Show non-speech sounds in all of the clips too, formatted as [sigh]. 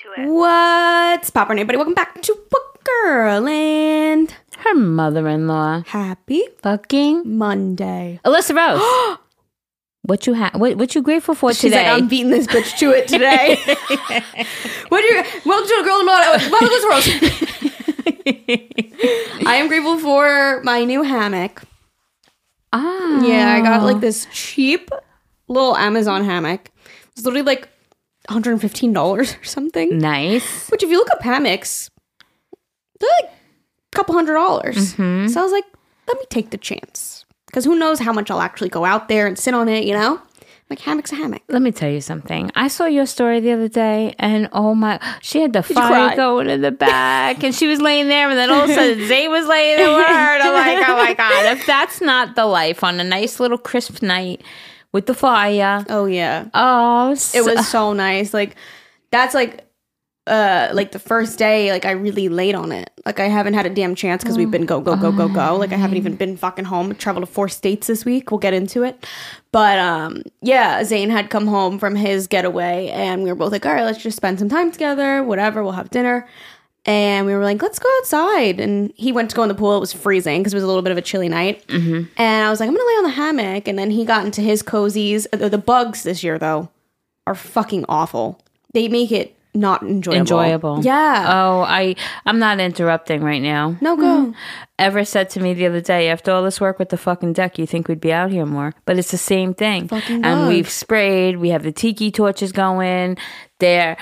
into it. What's poppin', everybody? Welcome back to Book Girl and Her mother-in-law. happy Fucking Monday. [gasps] Allisa Rose. what you have? what what you grateful for She's today? like, I'm beating this bitch to it today. [laughs] what do you? Welcome to a girl in the Welcome to Rose. [laughs] I am grateful for my new hammock. ah. Yeah, I got like this cheap little Amazon hammock. It's literally like 115 dollars or something. Nice. Which, if you look at hammocks, they're like a couple hundred dollars. Mm-hmm. So I was like, let me take the chance. Because who knows how much I'll actually go out there and sit on it, you know? Like, hammock's a hammock. Let me tell you something. I saw your story the other day, and oh my, she had the fire going in the back, and she was laying there, and then all of a sudden [laughs] Zay was laying there with her, and I'm [laughs] like, oh my god, if that's not the life on a nice little crisp night with the fire, Oh, yeah. oh, It was so nice. Like, that's like, uh, like the first day, like I really laid on it. Like I haven't had a damn chance because we've been go go go go go. Like I haven't even been fucking home. Traveled to four states this week. We'll get into it, but um, yeah, Zane had come home from his getaway, and we were both like, all right, let's just spend some time together. Whatever, we'll have dinner. And we were like, let's go outside. And he went to go in the pool. It was freezing because it was a little bit of a chilly night. Mm-hmm. And I was like, I'm gonna lay on the hammock. And then he got into his cozies. The, the bugs this year though are fucking awful. They make it not enjoyable. enjoyable. Yeah. Oh, I I'm not interrupting right now. no go. Mm-hmm. Ever said to me the other day, after all this work with the fucking deck, you think we'd be out here more? But it's the same thing. Fucking and we've sprayed. We have the tiki torches going. They're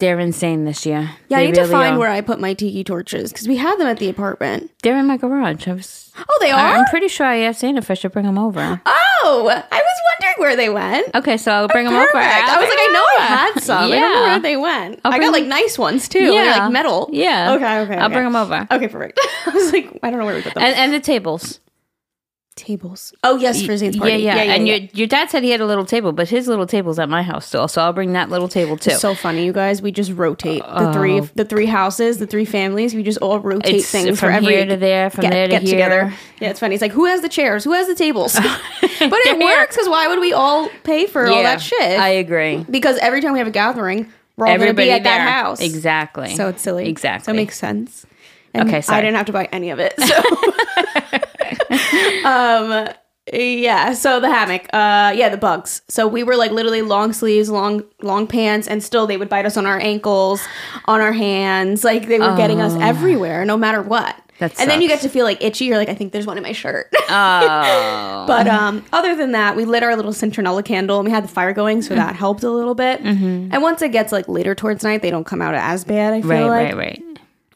they're insane this year. Yeah, I They need to find are. where I put my tiki torches because we had them at the apartment. they're in my garage. I was. Oh, they are. I'm pretty sure I asked Anna if I should bring them over. oh, I was wondering where they went. Okay, so I'll oh, bring them over. Perfect. I was like, I know I had some. I don't know where they went. I bring got like nice ones too. Yeah, Yeah. like metal. Yeah. Okay. Okay. I'll okay. bring them over. Okay, perfect. [laughs] I was like, I don't know where we put them. And, and the tables. Tables. Oh yes, for Zane's party. Yeah, yeah. and yeah. your your dad said he had a little table, but his little table's at my house still. So I'll bring that little table too. so funny, you guys. We just rotate the three, oh. the three houses, the three families. We just all rotate Oh. It's things from every here to there, from get, there to get here. together. Yeah, it's funny. It's like who has the chairs, who has the tables, [laughs] but it works because why would we all pay for all that shit? I agree. because every time we have a gathering, we're all going to be at that house. Exactly. So it's silly. Exactly. So it makes sense. And Okay, I didn't have to buy any of it. So, [laughs] [laughs] um, yeah. So the hammock. Uh, yeah, the bugs. So we were like literally long sleeves, long long pants, and still they would bite us on our ankles, on our hands. Like they were getting us everywhere, no matter what. Oh. That and then you get to feel like itchy. You're like, I think there's one in my shirt. [laughs] Oh. But um, other than that, we lit our little citronella candle and we had the fire going, so that helped a little bit. Mm-hmm. And once it gets like later towards night, they don't come out as bad. I feel like. right, like. right, right.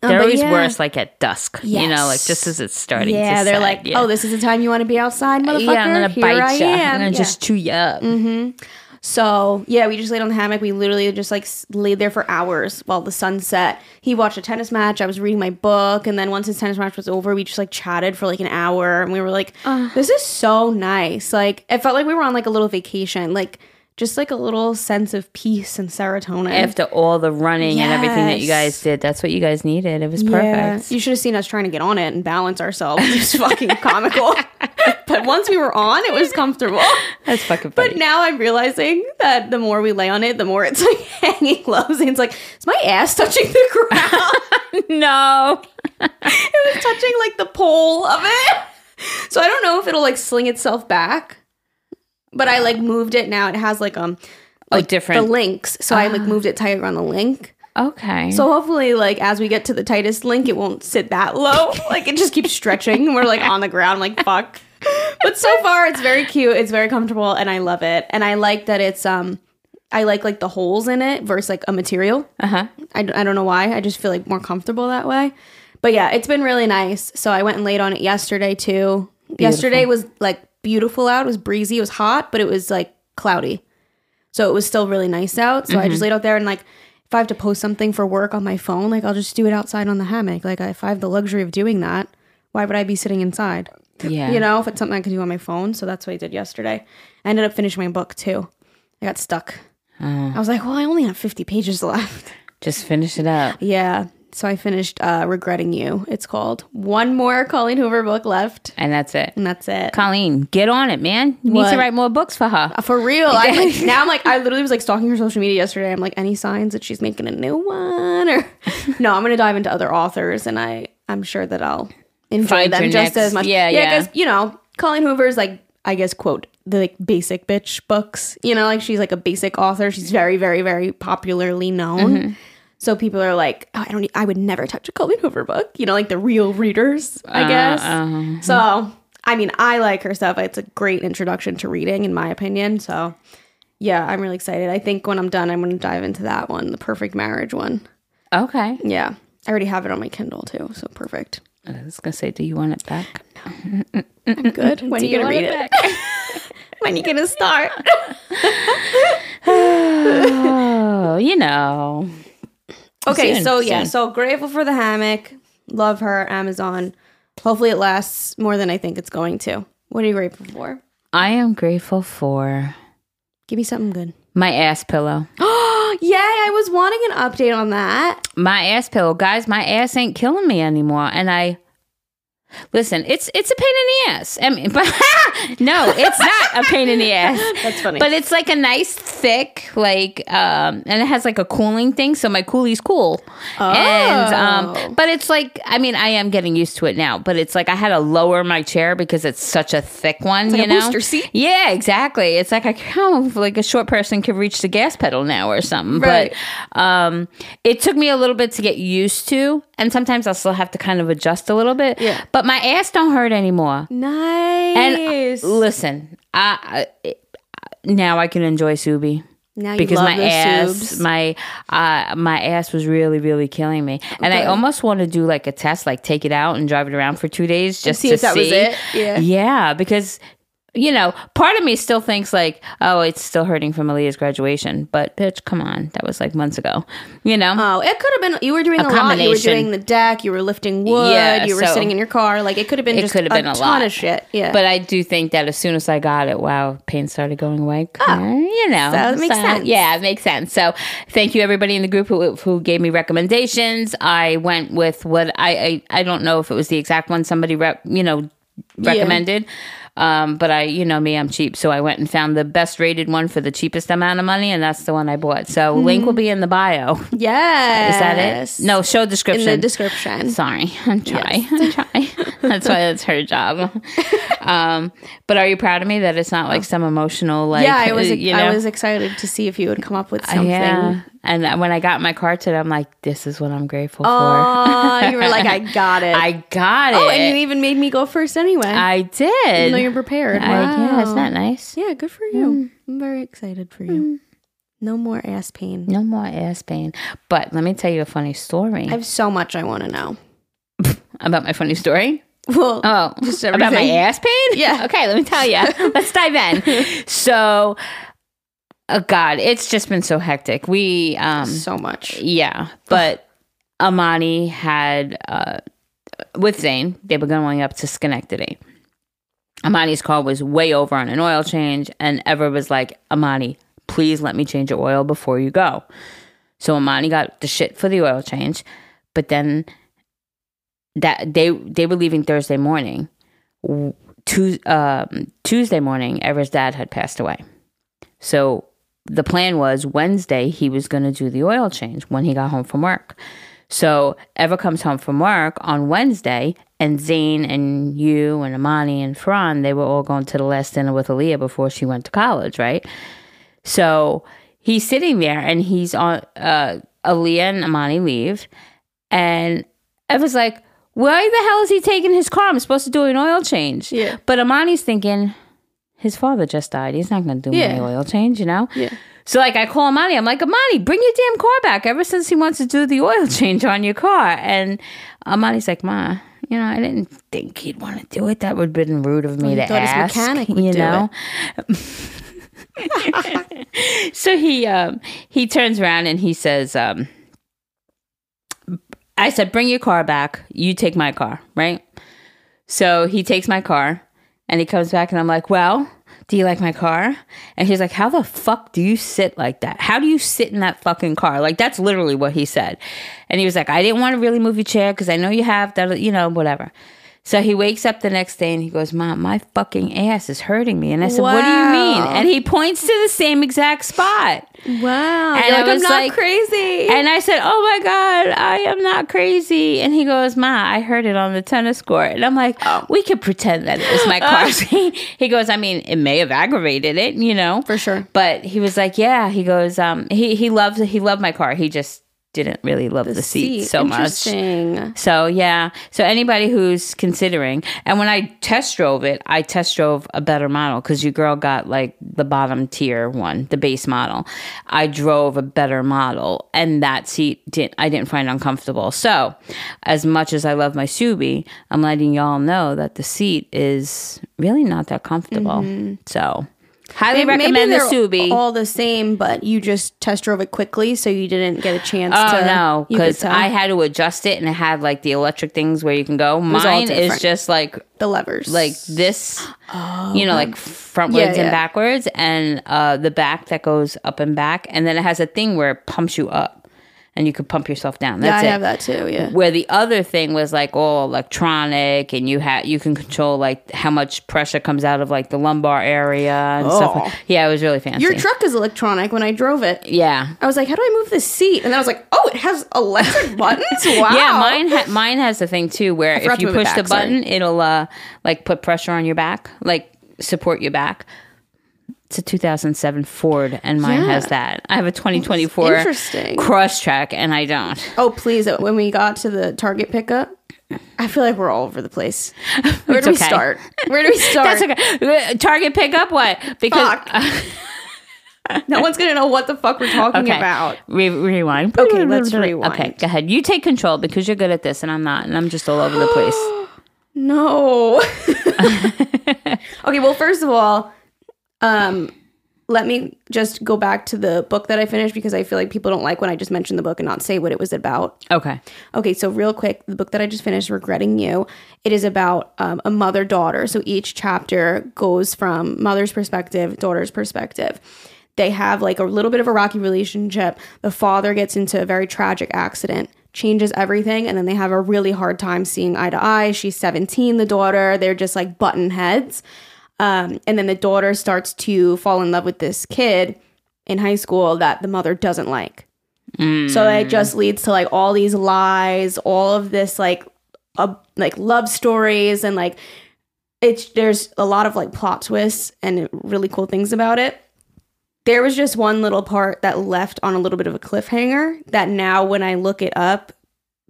Um, They're always yeah. worse like at dusk. You know, like just as it's starting. Yeah, they're set. like, yeah. oh, this is the time you want to be outside, motherfucker. yeah, I'm gonna Here bite I you. am. I'm gonna Yeah. just chew you up. Mm-hmm. So yeah, we just laid on the hammock. We literally just like laid there for hours while the sun set. He watched a tennis match. I was reading my book, and then once his tennis match was over, we just like chatted for like an hour, and we were like, "This is so nice." Like it felt like we were on like a little vacation, like just like a little sense of peace and serotonin. After all the running and everything that you guys did, that's what you guys needed. It was Yeah. perfect. You should have seen us trying to get on it and balance ourselves. It was fucking [laughs] comical. [laughs] but once we were on, it was comfortable. That's fucking But now I'm realizing that the more we lay on it, the more it's like [laughs] hanging low. And it's like, is my ass touching the ground? no. it was touching like the pole of it. So I don't know if it'll like sling itself back. But I like moved it now. It has like um Oh, like different. the links. So I like moved it tighter on the link. Okay. So hopefully, like as we get to the tightest link, it won't sit that low. [laughs] Like it just keeps stretching. and We're like on the ground, like fuck. But so far, it's very cute. It's very comfortable, and I love it. And I like that it's um, I like like the holes in it versus like a material. uh huh. I, d- I don't know why. I just feel like more comfortable that way. But yeah, it's been really nice. So I went and laid on it yesterday too. Yesterday was like beautiful out. It was breezy. It was hot, but it was like cloudy. So it was still really nice out. So I just mm-hmm. laid out there and like if I have to post something for work on my phone, like I'll just do it outside on the hammock. Like if I have the luxury of doing that, why would I be sitting inside? Yeah. You know, if it's something I could do on my phone. So that's what I did yesterday. I ended up finishing my book too. I got stuck. Oh. I was like, well, I only have 50 pages left. Just finish it up. Yeah. So I finished uh, Regretting You. It's called one more Colleen Hoover book left, And that's it. and that's it. Colleen, get on it, man. You need What? to write more books for her. For real. I like, [laughs] now I'm like I literally was like stalking her social media yesterday. I'm like, any signs that she's making a new one? Or [laughs] no, I'm gonna dive into other authors, and I I'm sure that I'll enjoy Find them your just next- as much. yeah, yeah. because you know Colleen Hoover's like I guess quote the like basic bitch books. You know, like she's like a basic author. She's very very very popularly known. So people are like, oh, I don't. I would never touch a Colleen Hoover book. You know, like the real readers, I guess. uh-huh. So, I mean, I like her stuff. It's a great introduction to reading, in my opinion. So, yeah, I'm really excited. I think when I'm done, I'm going to dive into that one, the perfect marriage one. Okay. Yeah, I already have it on my Kindle too, so perfect. I was gonna say, do you want it back? I'm good. [laughs] When are you going to read it? [laughs] when are you going to start? oh, [laughs] [sighs] you know. Okay, Soon, so yeah, soon. so grateful for the hammock. Love her. Amazon. Hopefully, it lasts more than I think it's going to. What are you grateful for? I am grateful for Give me something good. my ass pillow. Oh, [gasps] yay! I was wanting an update on that. My ass pillow, guys. My ass ain't killing me anymore, and I listen. It's it's a pain in the ass. I mean, but [laughs] no, it's not a pain in the [laughs] ass. That's funny. But it's like a nice thick, like, um, and it has like a cooling thing, so my coolie's cool. And Oh. um, but it's like, I mean, I am getting used to it now. But it's like I had to lower my chair because it's such a thick one. like you a know, booster seat. Yeah, exactly. It's like I kind of like a short person could reach the gas pedal now or something. Right. But um, it took me a little bit to get used to, and sometimes I'll still have to kind of adjust a little bit. Yeah. But my ass don't hurt anymore. Nice. And listen, I, I now I can enjoy Subi now you because love my ass, subs. my uh, my ass was really really killing me, and I almost want to do like a test, like take it out and drive it around for two days just see to if that see. was it. Yeah. yeah, because. You know, part of me still thinks like, oh, it's still hurting from Aaliyah's graduation, but bitch, come on, that was like months ago. You know, Oh, it could have been. You were doing a, lot. You were doing the deck. You were lifting wood. Yeah, you were so- sitting in your car. Like it could have been It could have been a, a ton lot. of shit. Yeah, But I do think that as soon as I got it, wow, pain started going away. Oh, you know, so it makes sense. Yeah, it makes sense. So thank you everybody in the group who who gave me recommendations. I went with what I I, I don't know if it was the exact one somebody rep, you know recommended. Um, but I, you know me, I'm cheap, so I went and found the best rated one for the cheapest amount of money, and that's the one I bought. So link will be in the bio. Yes, is that it? No, show description. in description. the description. Sorry, [laughs] I'm trying. I'm trying. [laughs] That's why that's her job. [laughs] Um, but are you proud of me that it's not like some emotional like? yeah, I was. uh, you know? I was excited to see if you would come up with something. Yeah. And when I got my car today, I'm like, this is what I'm grateful for. Oh, you were like, I [laughs] got it. I got it. oh, and you even made me go first anyway. I did. even though you're prepared. I, yeah, isn't that nice? Yeah, good for you. Mm. I'm very excited for you. Mm. No more ass pain. No more ass pain. But let me tell you a funny story I have so much I want to know. [laughs] about my funny story. Well, Oh, about my ass pain? Yeah. [laughs] Okay, let me tell you. Let's dive in. So, oh God, it's just been so hectic. We, um, so much. yeah, but Amani had, uh, with Zane, they were going up to Schenectady. Amani's car was way over on an oil change, and Ever was like, Amani, please let me change your oil before you go. So Amani got the shit for the oil change, but then that they they were leaving Thursday morning. W- Tues um, Tuesday morning, Ever's dad had passed away. So the plan was Wednesday he was going to do the oil change when he got home from work. So Ever comes home from work on Wednesday, and Zane and you and Amani and Fran they were all going to the last dinner with Aaliyah before she went to college, right? So he's sitting there and he's on uh Aaliyah and Amani leave and Ever's like, Why the hell is he taking his car? I'm supposed to do an oil change. Yeah. But Amani's thinking, his father just died. He's not gonna do Yeah. my oil change, you know? Yeah. So like I call Amani, I'm like, Amani, bring your damn car back. Ever since he wants to do the oil [laughs] change on your car. And Amani's like, Ma, you know, I didn't think he'd want to do it. That would have been rude of me he to ask. mechanic you know? [laughs] so he um he turns around and he says, um I said, bring your car back. You take my car, right? So he takes my car and he comes back and I'm like, well, Do you like my car? And he's like, How the fuck do you sit like that? How do you sit in that fucking car? Like, that's literally what he said. And he was like, I didn't want to really move your chair because I know you have that, you know, whatever. So he wakes up the next day and he goes, Mom, my fucking ass is hurting me. And I said, What do you mean? And he points to the same exact spot. Wow. And You're I like, I'm was not like- crazy. And I said, Oh my God, I am not crazy. And he goes, Ma, I heard it on the tennis court. And I'm like, Oh. We could pretend that it was my [laughs] car. [laughs] he goes, I mean, it may have aggravated it, you know? For sure. But he was like, Yeah. He goes, um, he, he loves he loved my car. He just didn't really love the, seat, so much. So yeah. So anybody who's considering, and when I test drove it, I test drove a better model because your girl got like the bottom tier one, the base model. I drove a better model, and that seat didn't. I didn't find uncomfortable. So, as much as I love my Subi, I'm letting y'all know that the seat is really not that comfortable. Mm-hmm. So. Highly Maybe- recommend maybe the Subi. All the same, but you just test drove it quickly, so you didn't get a chance Oh to. no, because. I had to adjust it and it had like the electric things where you can go. Mine is just like the levers, like this, oh, you know, like frontwards Yeah, and backwards, and uh, the back that goes up and back, and then it has a thing where it pumps you up, and you could pump yourself down. yeah, That's I it. have that too. Yeah. Where the other thing was like all electronic, and you had you can control like how much pressure comes out of like the lumbar area and stuff. Oh. Like, yeah, it was really fancy. Your truck is electronic. When I drove it, yeah, I was like, "How do I move this seat?" And then I was like, "Oh, it has electric [laughs] buttons." Wow. Yeah, mine ha- mine has the thing too where if you push the back, sorry. button, it'll uh like put pressure on your back, like support your back. It's a 2007 Ford, and mine Yeah. has that. I have a 2024 Interesting. Crosstrek, and I don't. Oh, please! When we got to the Target pickup, I feel like we're all over the place. [laughs] Where do we okay. start? Where do we [laughs] start? That's okay. Uh, Target pickup what? Because Fuck. [laughs] no one's gonna know what the fuck we're talking okay, about. Re- rewind. Okay, let's rewind. Okay, go ahead. You take control because you're good at this, and I'm not, and I'm just all over the place. [gasps] No. okay, well, first of all, um, let me just go back to the book that I finished because I feel like people don't like when I just mention the book and not say what it was about. Okay. Okay, so real quick, the book that I just finished, Regretting You, it is about um, a mother daughter. So each chapter goes from mother's perspective, daughter's perspective. They have like a little bit of a rocky relationship. The father gets into a very tragic accident, changes everything, and then they have a really hard time seeing eye to eye. She's 17, the daughter. They're just like button heads. Um, and then the daughter starts to fall in love with this kid in high school that the mother doesn't like. So it just leads to like all these lies, all of this like uh, like love stories and like it's there's a lot of like plot twists and really cool things about it. There was just one little part that left on a little bit of a cliffhanger that now when I look it up,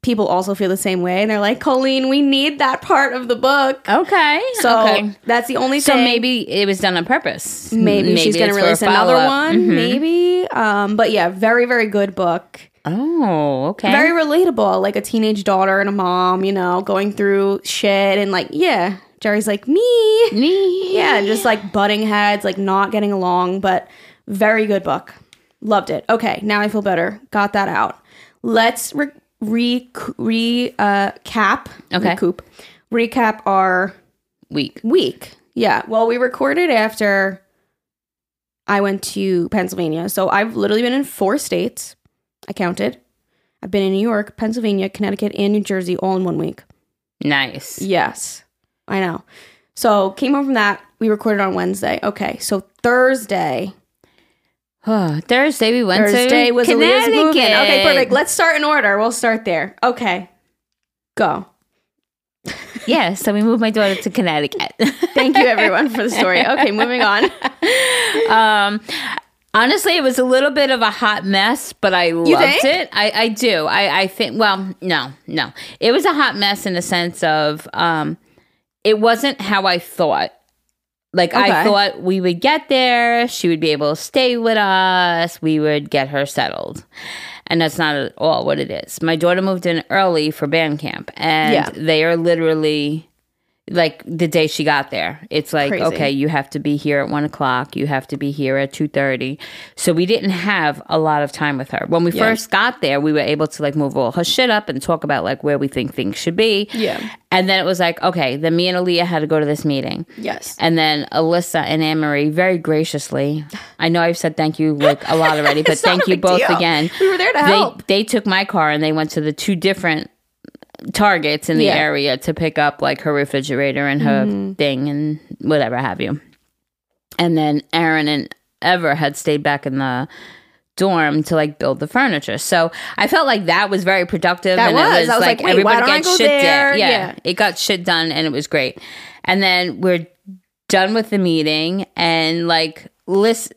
people also feel the same way and they're like, "Colleen, we need that part of the book." Okay. So okay. that's the only thing. So thing. maybe it was done on purpose. maybe, she's gonna release another one. Mhm. Maybe, um, but yeah, very very good book. Oh, okay. very relatable like a teenage daughter and a mom you know going through shit and like yeah Geri's like me me. yeah just like butting heads like not getting along but very good book loved it okay now i feel better got that out let's re, re, re uh, cap Okay. recoup recap our Week. week. Yeah. Well, we recorded after I went to Pennsylvania. So I've literally been in four states. I counted. I've been in New York, Pennsylvania, Connecticut, and New Jersey all in one week. Nice. Yes. I know. So came home from that. We recorded on Wednesday. Okay. So Thursday. [sighs] Thursday we went Thursday to was Aaliyah's Connecticut. moving. Okay, perfect. Let's start in order. We'll start there. Okay. Go. [laughs] Yeah, so we moved my daughter to Connecticut. [laughs] Thank you everyone for the story. [laughs] Okay, moving on. um, honestly, it was a little bit of a hot mess, but I loved it. I, I do. I, I think. Well, no, no, it was a hot mess in the sense of um, it wasn't how I thought. Like I thought we would get there, she would be able to stay with us, we would get her settled. And that's not at all what it is. My daughter moved in early for band camp, and Yeah. they are literally like the day she got there. It's like, Crazy. okay, you have to be here at one o'clock. You have to be here at two thirty. So we didn't have a lot of time with her. When we Yeah. first got there, we were able to like move all her shit up and talk about like where we think things should be. Yeah. And then it was like, okay, then me and Aaliyah had to go to this meeting. Yes. And then Allisa and Anne Marie very graciously, I know I've said thank you like a lot already, [laughs] but thank you both deal. again. We were there to they, help. They took my car and they went to the two different targets in the Yeah. area to pick up like her refrigerator and her Mm-hmm. thing and whatever have you. And then Aaron and Ever had stayed back in the dorm to like build the furniture. So I felt like that was very productive. That and was. It was I was like, like, everybody why don't I got go shit there? done. Yeah, Yeah. It got shit done and it was great. And then we're done with the meeting and like Liz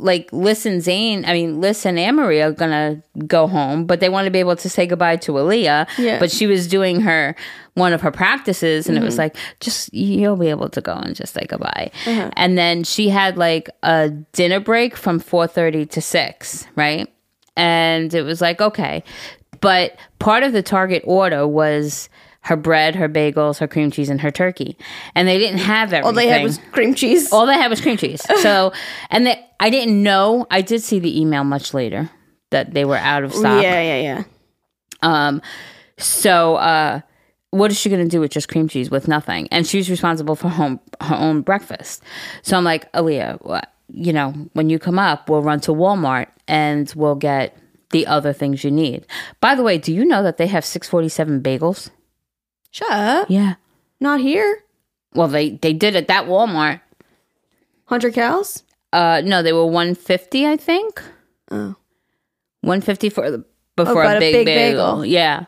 like Liz and Zane, I mean Liz and Amory are gonna go home, but they want to be able to say goodbye to Aaliyah. Yeah. But she was doing her one of her practices and it Mm-hmm. was like, just you'll be able to go and just say goodbye. Uh-huh. And then she had like a dinner break from four thirty to six, right? And it was like, okay. But part of the target order was her bread, her bagels, her cream cheese, and her turkey. And they didn't have everything. All they had was cream cheese. All they had was cream cheese. [laughs] So, and they, I didn't know. I did see the email much later that they were out of stock. Yeah, yeah, yeah. Um, so, uh, what is she going to do with just cream cheese with nothing? And she's responsible for home her own breakfast. So I'm like, Aaliyah, you know, when you come up, we'll run to Walmart and we'll get the other things you need. By the way, do you know that they have 647 bagels? Shut up. Yeah. Not here. Well, they they did at that Walmart. 100 cows? Uh, no, they were 150, I think. Oh. 150 for before but a a big, big bagel. bagel. Yeah.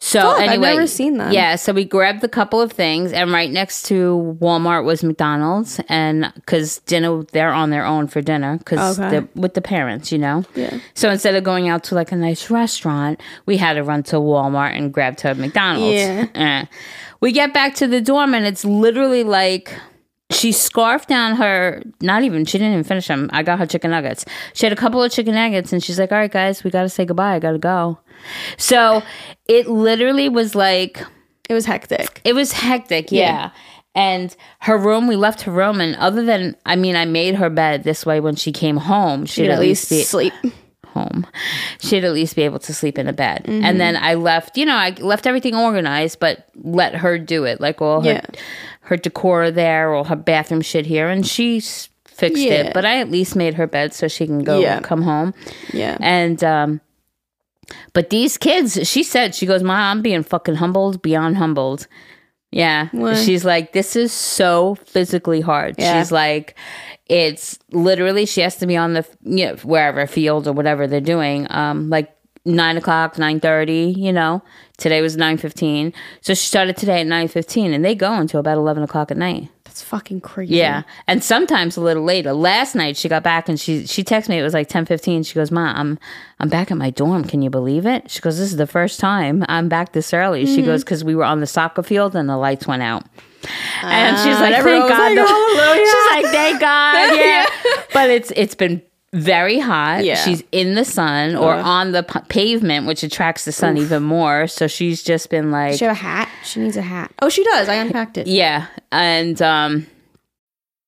So Fuck, I've anyway, never seen them. Yeah, so we grabbed a couple of things, and right next to Walmart was McDonald's, and because dinner they're on their own for dinner because Okay. with the parents, you know. Yeah. So instead of going out to like a nice restaurant, we had to run to Walmart and grab to McDonald's. Yeah. Eh. We get back to the dorm, and it's literally like she scarfed down her not even she didn't even finish them i got her chicken nuggets she had a couple of chicken nuggets and she's like all right guys we gotta say goodbye i gotta go so it literally was like It was hectic. it was hectic yeah. Yeah. and her room we left her room and other than i mean i made her bed this way when she came home she'd You'd at least be sleep. home she'd at least be able to sleep in a bed and mm-hmm. then i left you know i left everything organized but let her do it like all her Yeah. Her decor there or her bathroom shit here and she fixed it but i at least made her bed so she can go Yeah. come home Yeah. and um but these kids she said she goes mom i'm being fucking humbled beyond humbled yeah Why? she's like this is so physically hard Yeah. she's like it's literally she has to be on the you know wherever field or whatever they're doing um like nine o'clock nine thirty you know today was nine fifteen so she started today at nine fifteen and they go until about eleven o'clock at night That's fucking crazy. yeah, and sometimes a little later. Last night she got back and she she texted me. It was like ten fifteen. She goes, "Mom, I'm I'm back at my dorm. Can you believe it?" She goes, "This is the first time I'm back this early." Mm-hmm. She goes, "Because we were on the soccer field and the lights went out." And she's Ah, like, "Thank God!" like, the- [laughs] She's like, "Thank God!" [laughs] Yeah, but it's it's been very hot. Yeah. She's in the sun or Ugh. on the p- pavement, which attracts the sun even more. So she's just been like, she have a hat? She needs a hat. Oh, she does. I unpacked it. yeah, and um.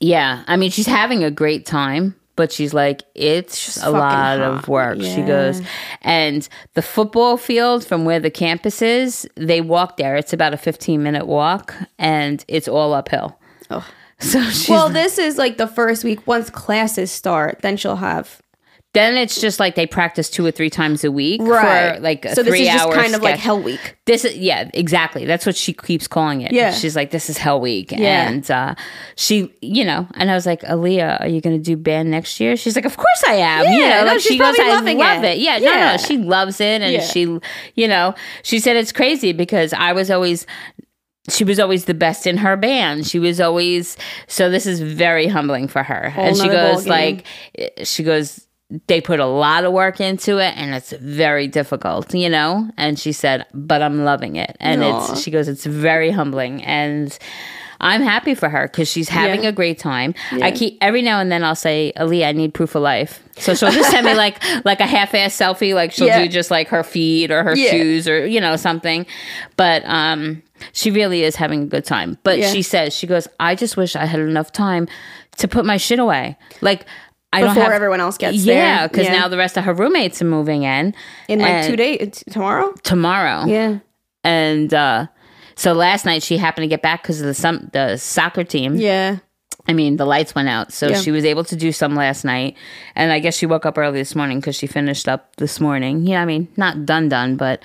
Yeah, I mean, she's having a great time, but she's like, it's a fucking lot of hot. work. She goes, and the football field from where the campus is, they walk there. It's about a 15 minute walk, and it's all uphill. Oh. [laughs] So she's Well, this is like the first week. Once classes start, then she'll have then it's just like they practice two or three times a week right. for like a so this is just kind of like hell week. This is yeah, exactly. That's what she keeps calling it. Yeah. she's like, this is Hell Week, Yeah. and uh, she, you know, and I was like, Aaliyah, are you going to do band next year? She's like, of course I am. you Yeah, know, no, like she's she goes, I love it. it. Yeah, no, Yeah. no, she loves it, and Yeah. she, you know, she said it's crazy because I was always she was always the best in her band. She was always so. This is very humbling for her, and she goes like, she goes. They put a lot of work into it, and it's very difficult, you know. And she said, "But I'm loving it," and Aw. it's. She goes, "It's very humbling," and I'm happy for her because she's having Yeah. a great time. I keep every now and then I'll say, Ali, I need proof of life. So she'll just send me [laughs] like like a half ass selfie, like she'll Yeah. do just like her feet or her Yeah. shoes or you know something. But um, she really is having a good time. But Yeah. she says she goes, I just wish I had enough time to put my shit away, like. I don't Before have, everyone else gets yeah, there. because Yeah. now the rest of her roommates are moving in in like two days tomorrow. tomorrow Yeah. and uh so last night she happened to get back because of the some the soccer team Yeah. I mean, the lights went out, so Yeah. she was able to do some last night, and I guess she woke up early this morning because she finished up this morning. Yeah, I mean, not done done, but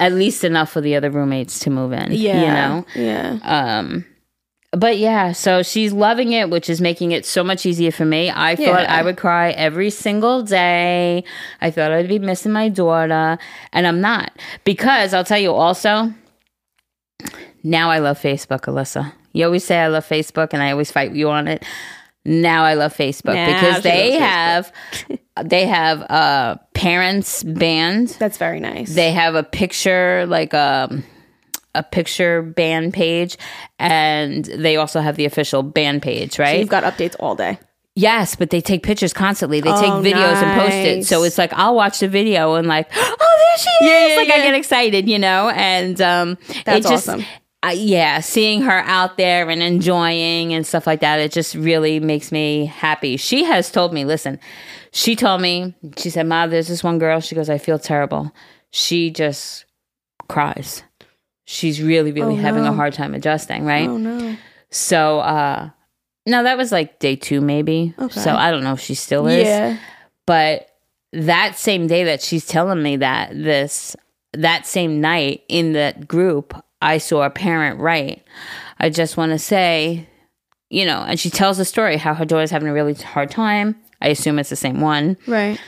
at least enough for the other roommates to move in. Yeah. you know. Yeah. Um, but yeah, so she's loving it, which is making it so much easier for me. I thought I would cry every single day. I thought I'd be missing my daughter, and I'm not because I'll tell you also. Now I love Facebook, Allisa. You always say I love Facebook, and I always fight you on it. Now I love Facebook because they loves have they have a parents band. That's very nice. They have a picture like a a picture band page, and they also have the official band page, So right? you've got updates all day. Yes, but they take pictures constantly. They take Oh, videos and post it. So it's like I'll watch the video and like, [gasps] oh, there she is! Yeah, yeah, like I get excited, you know. And um, That's it just, awesome. I- yeah, seeing her out there and enjoying and stuff like that, it just really makes me happy. She has told me, listen, she told me, she said, "Ma, there's this one girl." She goes, "I feel terrible." She just cries. She's really, really Oh, having a hard time adjusting, right? Oh no. So, uh, no, that was like day two, maybe. Okay. So I don't know if she still is. Yeah. But that same day that she's telling me that, this, that same night in that group, I saw a parent write, I just want to say, you know, and she tells the story how her daughter's having a really hard time. I assume it's the same one. Right.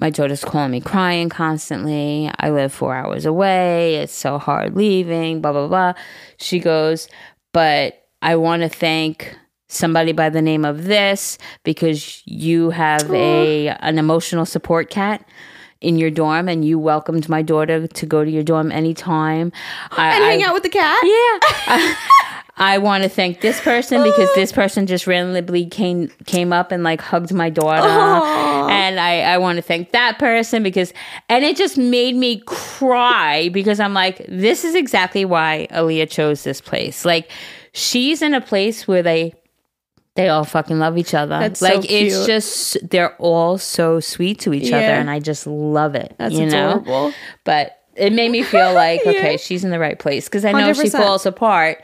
My daughter's calling me crying constantly. I live four hours away. It's so hard leaving, blah, blah, blah. She goes, but I want to thank somebody by the name of this because you have a an emotional support cat in your dorm and you welcomed my daughter to go to your dorm anytime. I, And hang I- out with the cat. yeah. I, [laughs] [laughs] want to thank this person because this oh. person just randomly came came up and like hugged my daughter. And I, I want to thank that person because and it just made me cry because I'm like, this is exactly why Aaliyah chose this place. Like she's in a place where they they all fucking love each other. That's so like it's just they're all so sweet to each other and I just love it. That's you know? adorable. but it made me feel like [laughs] okay she's in the right place because i know she 100%. falls apart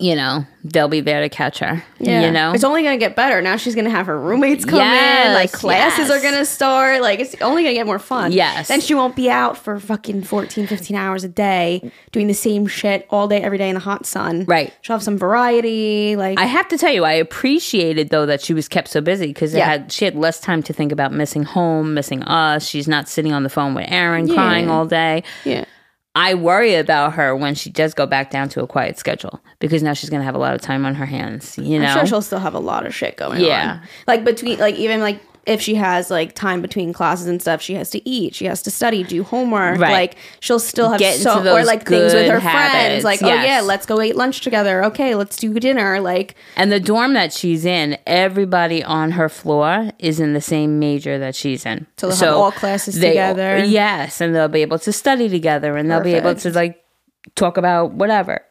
you know they'll be there to catch her Yeah. you know It's only gonna get better. Now she's gonna have her roommates come in. Like classes yes. are gonna start. Like it's only gonna get more fun. Yes. Then she won't be out for fucking 14, 15 hours a day doing the same shit all day, every day in the hot sun. Right. She'll have some variety. Like i have to tell you i appreciated though that she was kept so busy because Yeah. had she had less time to think about missing home missing us she's not sitting on the phone with aaron Yeah. crying all day Yeah. I worry about her when she does go back down to a quiet schedule because now she's going to have a lot of time on her hands you know I'm sure she'll still have a lot of shit going Yeah. on. Yeah, like between like even like if she has like time between classes and stuff, she has to eat, she has to study, do homework. Right. Like she'll still have Get so or like things with her habits, friends. Like, oh yeah, let's go eat lunch together. Okay, let's do dinner. Like And the dorm that she's in, everybody on her floor is in the same major that she's in. So they'll have all classes together? Yes, and they'll be able to study together, and they'll be able to like talk about whatever.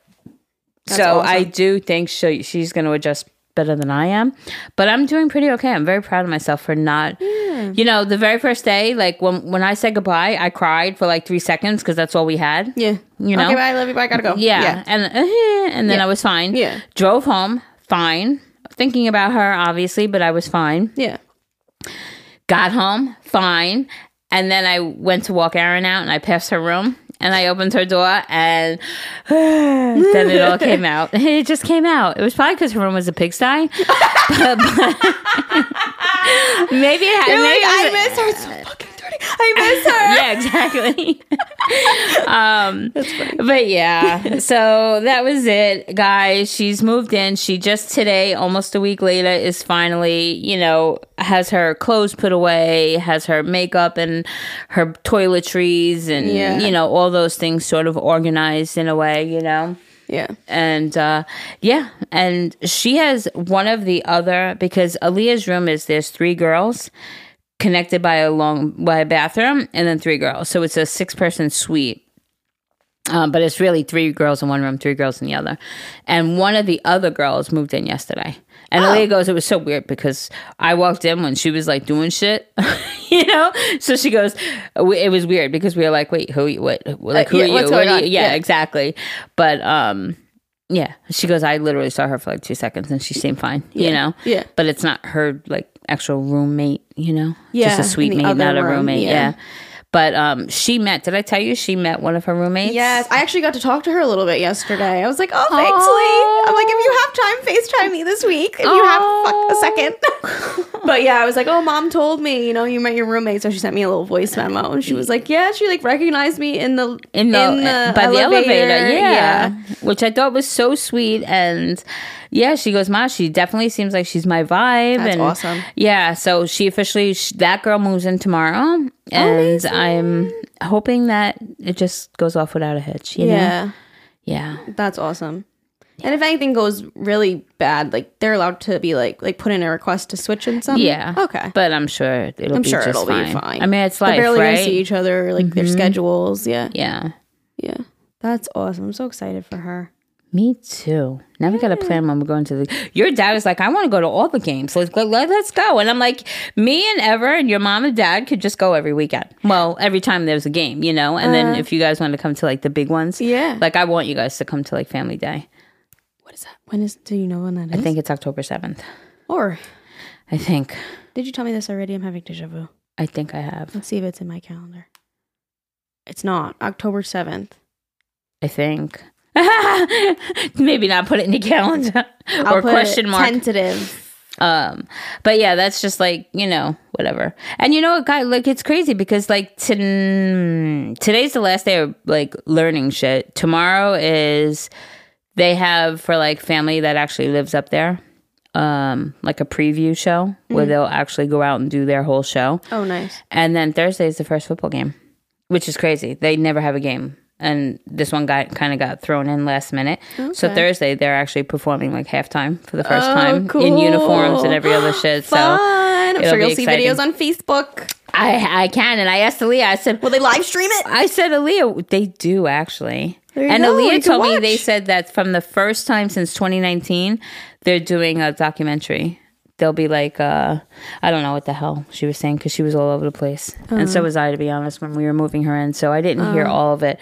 That's so I do think she, she's going to adjust better than I am, but I'm doing pretty okay. I'm very proud of myself for not. You know, the very first day, like when when I said goodbye, I cried for like three seconds because that's all we had. yeah. You know? Okay, bye, I love you, bye, I gotta go. Yeah, and uh, and then Yeah. I was fine. Yeah. drove home fine, thinking about her obviously, but I was fine. Yeah. Got home fine, and then I went to walk Aaron out, and I passed her room, and I opened her door, and [sighs] then it all came out. [laughs] It just came out. It was probably because her room was a pigsty. [laughs] but, but- [laughs] maybe it had, You're maybe like, it was- I miss her. So fucking. I miss her. [laughs] yeah, exactly. [laughs] um, but yeah, [laughs] so that was it, guys. She's moved in. She just today, almost a week later, is finally, you know, has her clothes put away, has her makeup and her toiletries, and Yeah. you know all those things sort of organized in a way, you know Yeah. and uh yeah and she has one of the other because Aaliyah's room is there's three girls connected by a long by a bathroom and then three girls so it's a six person suite um, but it's really three girls in one room, three girls in the other. And one of the other girls moved in yesterday. And Aaliyah goes, it was so weird because I walked in when she was like doing shit, [laughs] you know? So she goes, it was weird because we were like, wait, who, what, like, who yeah, are you? What are you? Yeah, Yeah. exactly. But, um, yeah, she goes, I literally saw her for like two seconds and she seemed fine, you know? Yeah. But it's not her like actual roommate, you know? Yeah, Just a suite mate, not a room, roommate. yeah. yeah. But um, she met. Did I tell you she met one of her roommates? Yes, I actually got to talk to her a little bit yesterday. I was like, "Oh, thanks, Oh. Lee." I'm like, "If you have time, Facetime me this week. If you have fuck, a second." [laughs] but yeah, I was like, "Oh, mom told me, you know, you met your roommate." So she sent me a little voice memo, and she was like, "Yeah, she like recognized me in the in the, by the elevator, yeah. which I thought was so sweet. And yeah, she goes, "Ma, she definitely seems like she's my vibe." That's and awesome. Yeah, so she officially sh- that girl moves in tomorrow, and I'm hoping that it just goes off without a hitch. You know? Yeah, yeah, that's awesome. And if anything goes really bad, like they're allowed to be like like put in a request to switch and something. yeah. Okay. but I'm sure it'll I'm be sure just it'll fine. be fine. I mean, it's like barely right? see each other, like their mm-hmm. schedules. Yeah. yeah. Yeah. That's awesome. I'm so excited for her. Me too. Now we got to plan when we're going to the. Your dad is like, I want to go to all the games. Let's go. Let, let's go. And I'm like, me and Ever and your mom and dad could just go every weekend. Well, every time there's a game, you know. And then uh-huh. if you guys want to come to like the big ones, Yeah. Like I want you guys to come to like Family Day. What is that? When is? Do you know when that is? I think it's October seventh. Or I think. did you tell me this already? I'm having deja vu. I think I have. Let's see if it's in my calendar. It's not October seventh. I think. [laughs] Maybe not put it in the calendar I'll or question mark. tentative. Um, but yeah, that's just like you know whatever. And you know what, guy? Like it's crazy because like to, today's the last day of like learning shit. Tomorrow is they have for like family that actually lives up there, um, like a preview show where they'll actually go out and do their whole show. Oh, nice. And then Thursday is the first football game, which is crazy. They never have a game. And this one got kind of got thrown in last minute. So Thursday they're actually performing like halftime for the first Oh, time in uniforms and every other shit. So I'm sure you'll see videos on Facebook. I I can and I asked Aaliyah. I said, Will they live stream it? I said Aaliyah, they do actually. And go, Aaliyah told me they said that from the first time since 2019, they're doing a documentary. They'll be like, uh, I don't know what the hell she was saying because she was all over the place, and Uh-huh. so was I, to be honest, when we were moving her in. So I didn't hear Uh-huh. all of it,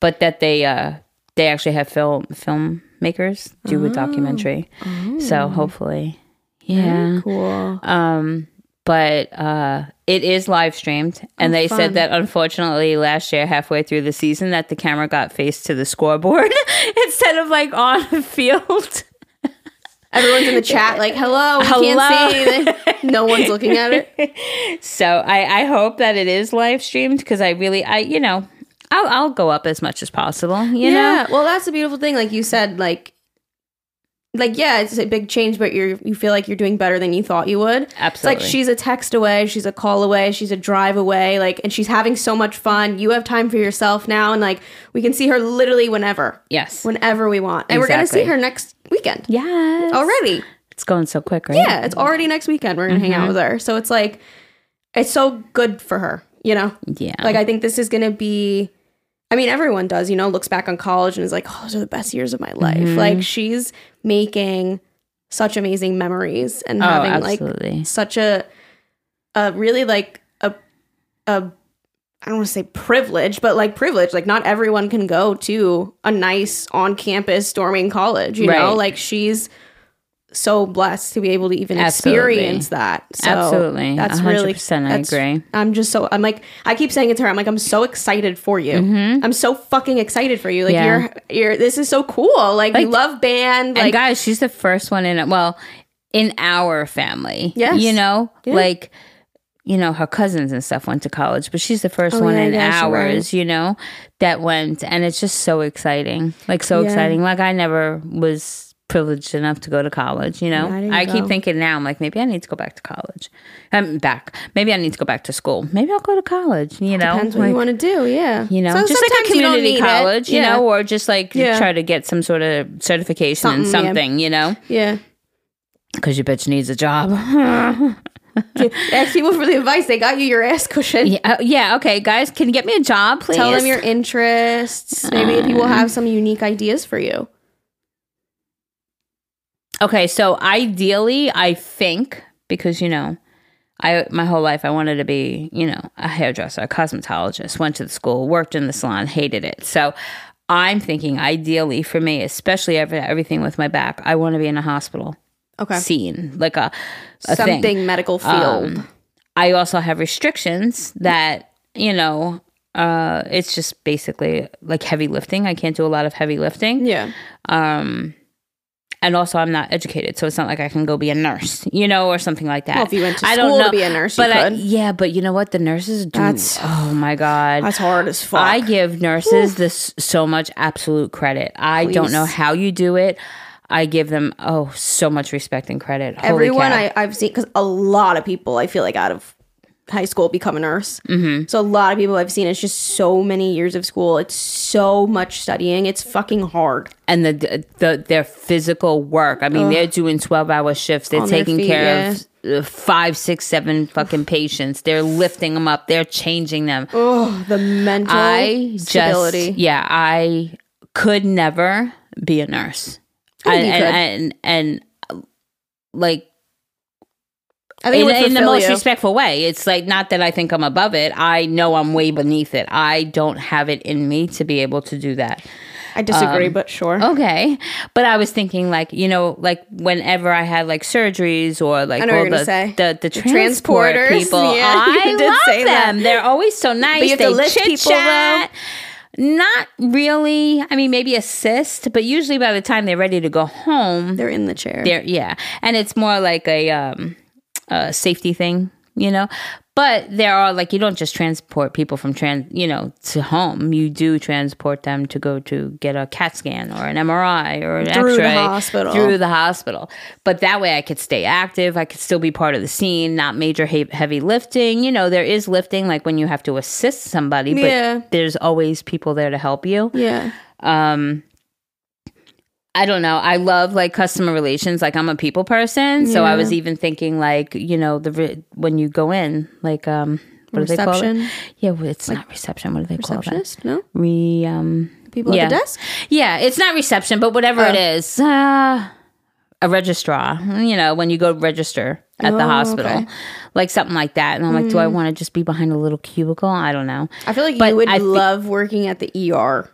but that they uh, they actually have film filmmakers do a documentary. So hopefully, yeah. Cool. Um, but uh, it is live streamed, and they Oh, fun. said that unfortunately last year, halfway through the season, that the camera got faced to the scoreboard [laughs] instead of like on the field. Everyone's in the chat like, hello, we Hello. can't see. [laughs] No one's looking at it. So I, I hope that it is live streamed because I really, I you know, I'll I'll go up as much as possible. You yeah. know, Well, that's the beautiful thing. Like you said, like, like yeah, it's a big change, but you're you feel like you're doing better than you thought you would. It's Absolutely. like she's a text away, she's a call away, she's a drive away, like, and she's having so much fun. You have time for yourself now, and like we can see her literally whenever, yes, whenever we want, and we're gonna see her next weekend yes, already. It's going so quick, right? Yeah, it's already next weekend. We're gonna hang Mm-hmm. out with her, so it's like it's so good for her, you know. yeah. Like I think this is gonna be I mean, everyone does, you know, looks back on college and is like, oh, those are the best years of my life. Mm-hmm. Like she's making such amazing memories and Oh, having absolutely. like such a a really like a a I don't want to say privilege, but like privilege. Like not everyone can go to a nice on campus dorming college, you know? Like she's so blessed to be able to even Absolutely. experience that. So Absolutely. That's 100% really I agree. I'm just so I'm like I keep saying it to her. I'm like I'm so excited for you. I'm so fucking excited for you. Like Mm-hmm. Yeah. you're you're this is so cool. Like, you Like- love band. and Like guys, she's the first one in it. well, in our family. Yes. You know? Yeah. Like you know, her cousins and stuff went to college, but she's the first oh, one Oh, yeah, in yeah, you're right. you know, that went. And it's just so exciting. Like, so Yeah. exciting. Like, I never was privileged enough to go to college, you know? I I keep thinking now, I'm like, maybe I need to go back to college. I'm back. Maybe I need to go back to school. Maybe I'll go to college, you know? Depends what you want to do. Yeah. you know, So just like a sometimes you community college, you know, or just like try to get some sort of certification in Something, yeah. something, you know, Yeah. because your bitch needs a job. [laughs] Ask people for the advice. They got you your ass cushion. yeah, uh, yeah, okay, guys, can you get me a job, please? Tell them your interests. Maybe people have some unique ideas for you. Okay, so ideally, I think because you know, I my whole life I wanted to be, you know, a hairdresser, a cosmetologist. Went to the school, worked in the salon, hated it. So I'm thinking ideally for me, especially every, everything with my back, I want to be in a hospital Okay. scene, like a, a Something thing. medical field. Um, I also have restrictions that you know. Uh, it's just basically like heavy lifting. I can't do a lot of heavy lifting. yeah. Um, and also I'm not educated, so it's not like I can go be a nurse, you know, or something like that. Well, if you went to I school don't know, to be a nurse, but I, yeah, but you know what? The nurses do. That's- oh my god, That's hard as fuck. I give nurses this so much absolute credit. I don't know how you do it. I give them oh so much respect and credit. Holy Everyone cow. I, I've seen, because a lot of people I feel like out of high school become a nurse. Mm-hmm. So a lot of people I've seen, it's just so many years of school. It's so much studying. It's fucking hard. and the the their physical work. I mean, they're doing twelve hour shifts. They're On taking feet, care of uh, five, six, seven fucking [sighs] patients. They're lifting them up. They're changing them. Oh, the mental I stability. just yeah, I could never be a nurse. I and, and, and and uh, like I think in, in the most you. respectful way. It's like not that I think I'm above it. I know I'm way beneath it. I don't have it in me to be able to do that. I disagree, but sure. Okay. But I was thinking like, you know, like whenever I had like surgeries or like I know what all the, the the The transport [laughs] people, yeah, I did love say that. them. They're always so nice. you have they to lift chit people, chat. Not really. I mean, maybe assist, but usually by the time they're ready to go home, They're in the chair. they're yeah, and it's more like a um a safety thing, you know. But there are like you don't just transport people from trans, you know, to home. You do transport them to go to get a CAT scan or an MRI or an Through the X-ray hospital. through the hospital. But that way, I could stay active. I could still be part of the scene, not major he- heavy lifting. You know, there is lifting like when you have to assist somebody, but Yeah. there's always people there to help you yeah. um I don't know. I love like customer relations. Like I'm a people person, so I was even thinking like you know the re- when you go in like um what do they call Reception? it? Yeah, well, it's not reception. What do they call that? Receptionist? No? Re um People yeah. at the desk? yeah, it's not reception, but whatever it Oh. is, uh, a registrar. You know, when you go register at the Oh, hospital, okay. Mm. like something like that. And I'm like, do I want to just be behind a little cubicle? I don't know. I feel like But you would I love working at the ER.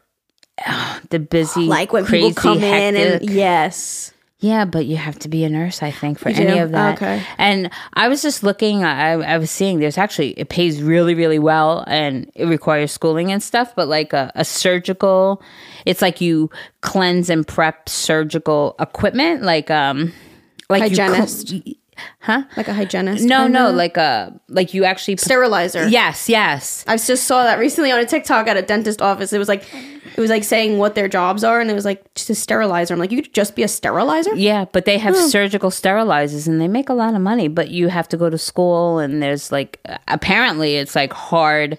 [sighs] The busy, Like when crazy, people come in and yes. Yeah, but you have to be a nurse, I think, for You any do? of that. Okay. And I was just looking. I, I was seeing there's actually it pays really, really well, and it requires schooling and stuff. But like a, a surgical, it's like you cleanse and prep surgical equipment, like um, like you Hygienist. huh? Like a hygienist. No, kinda? no, like a like you actually. sterilizer. yes, yes. I just saw that recently on a TikTok at a dentist office. It was like it was like saying what their jobs are and it was like just a sterilizer. I'm like, you could just be a sterilizer? Yeah, but they have surgical sterilizers and they make a lot of money, but you have to go to school and there's like apparently it's like hard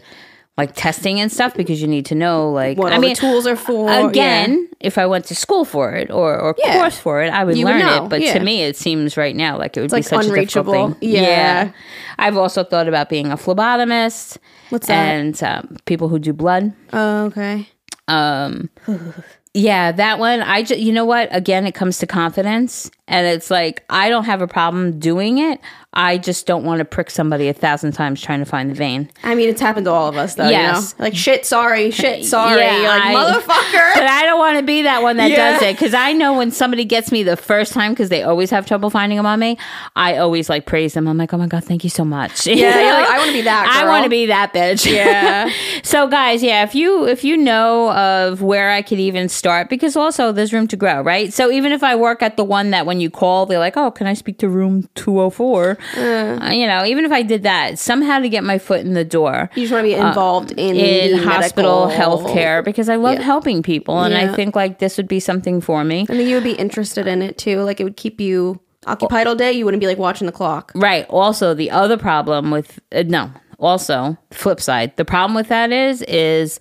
like testing and stuff because you need to know like What I all mean the tools are for. again, if I went to school for it or or Yeah. course for it, I would You learn know, it, but yeah. to me it seems right now like it would be like such a difficult thing. Yeah. I've also thought about being a phlebotomist. What's that? And um, people who do blood. Oh, okay. Um, [laughs] yeah, that one. I just, you know what? Again, it comes to confidence, and it's like I don't have a problem doing it. I just don't want to prick somebody a thousand times trying to find the vein. I mean, it's happened to all of us, though. Yes. You know? Like shit, sorry, [laughs] shit, sorry. Yeah, You're like I- motherfucker. [laughs] But I don't want to be that one that Yeah. does it because I know when somebody gets me the first time because they always have trouble finding them on me. I always like praise them. I'm like, oh my god, thank you so much. You [laughs] Yeah, like, I wanna be that I want to be that bitch. Yeah. so guys, yeah, if you if you know of where I could even start, because also there's room to grow, right? So even if I work at the one that when when you call, they're like, "Oh, can I speak to room 204?" Uh, you know, even if I did that, somehow to get my foot in the door You just want to be involved in Uh, in the hospital healthcare because I love Yeah. helping people, and I think like this would be something for me. I think you would be interested in it too. Like it would keep you occupied all day. You wouldn't be like watching the clock. Right. Also, the other problem with uh, no. Also, flip side. The problem with that is is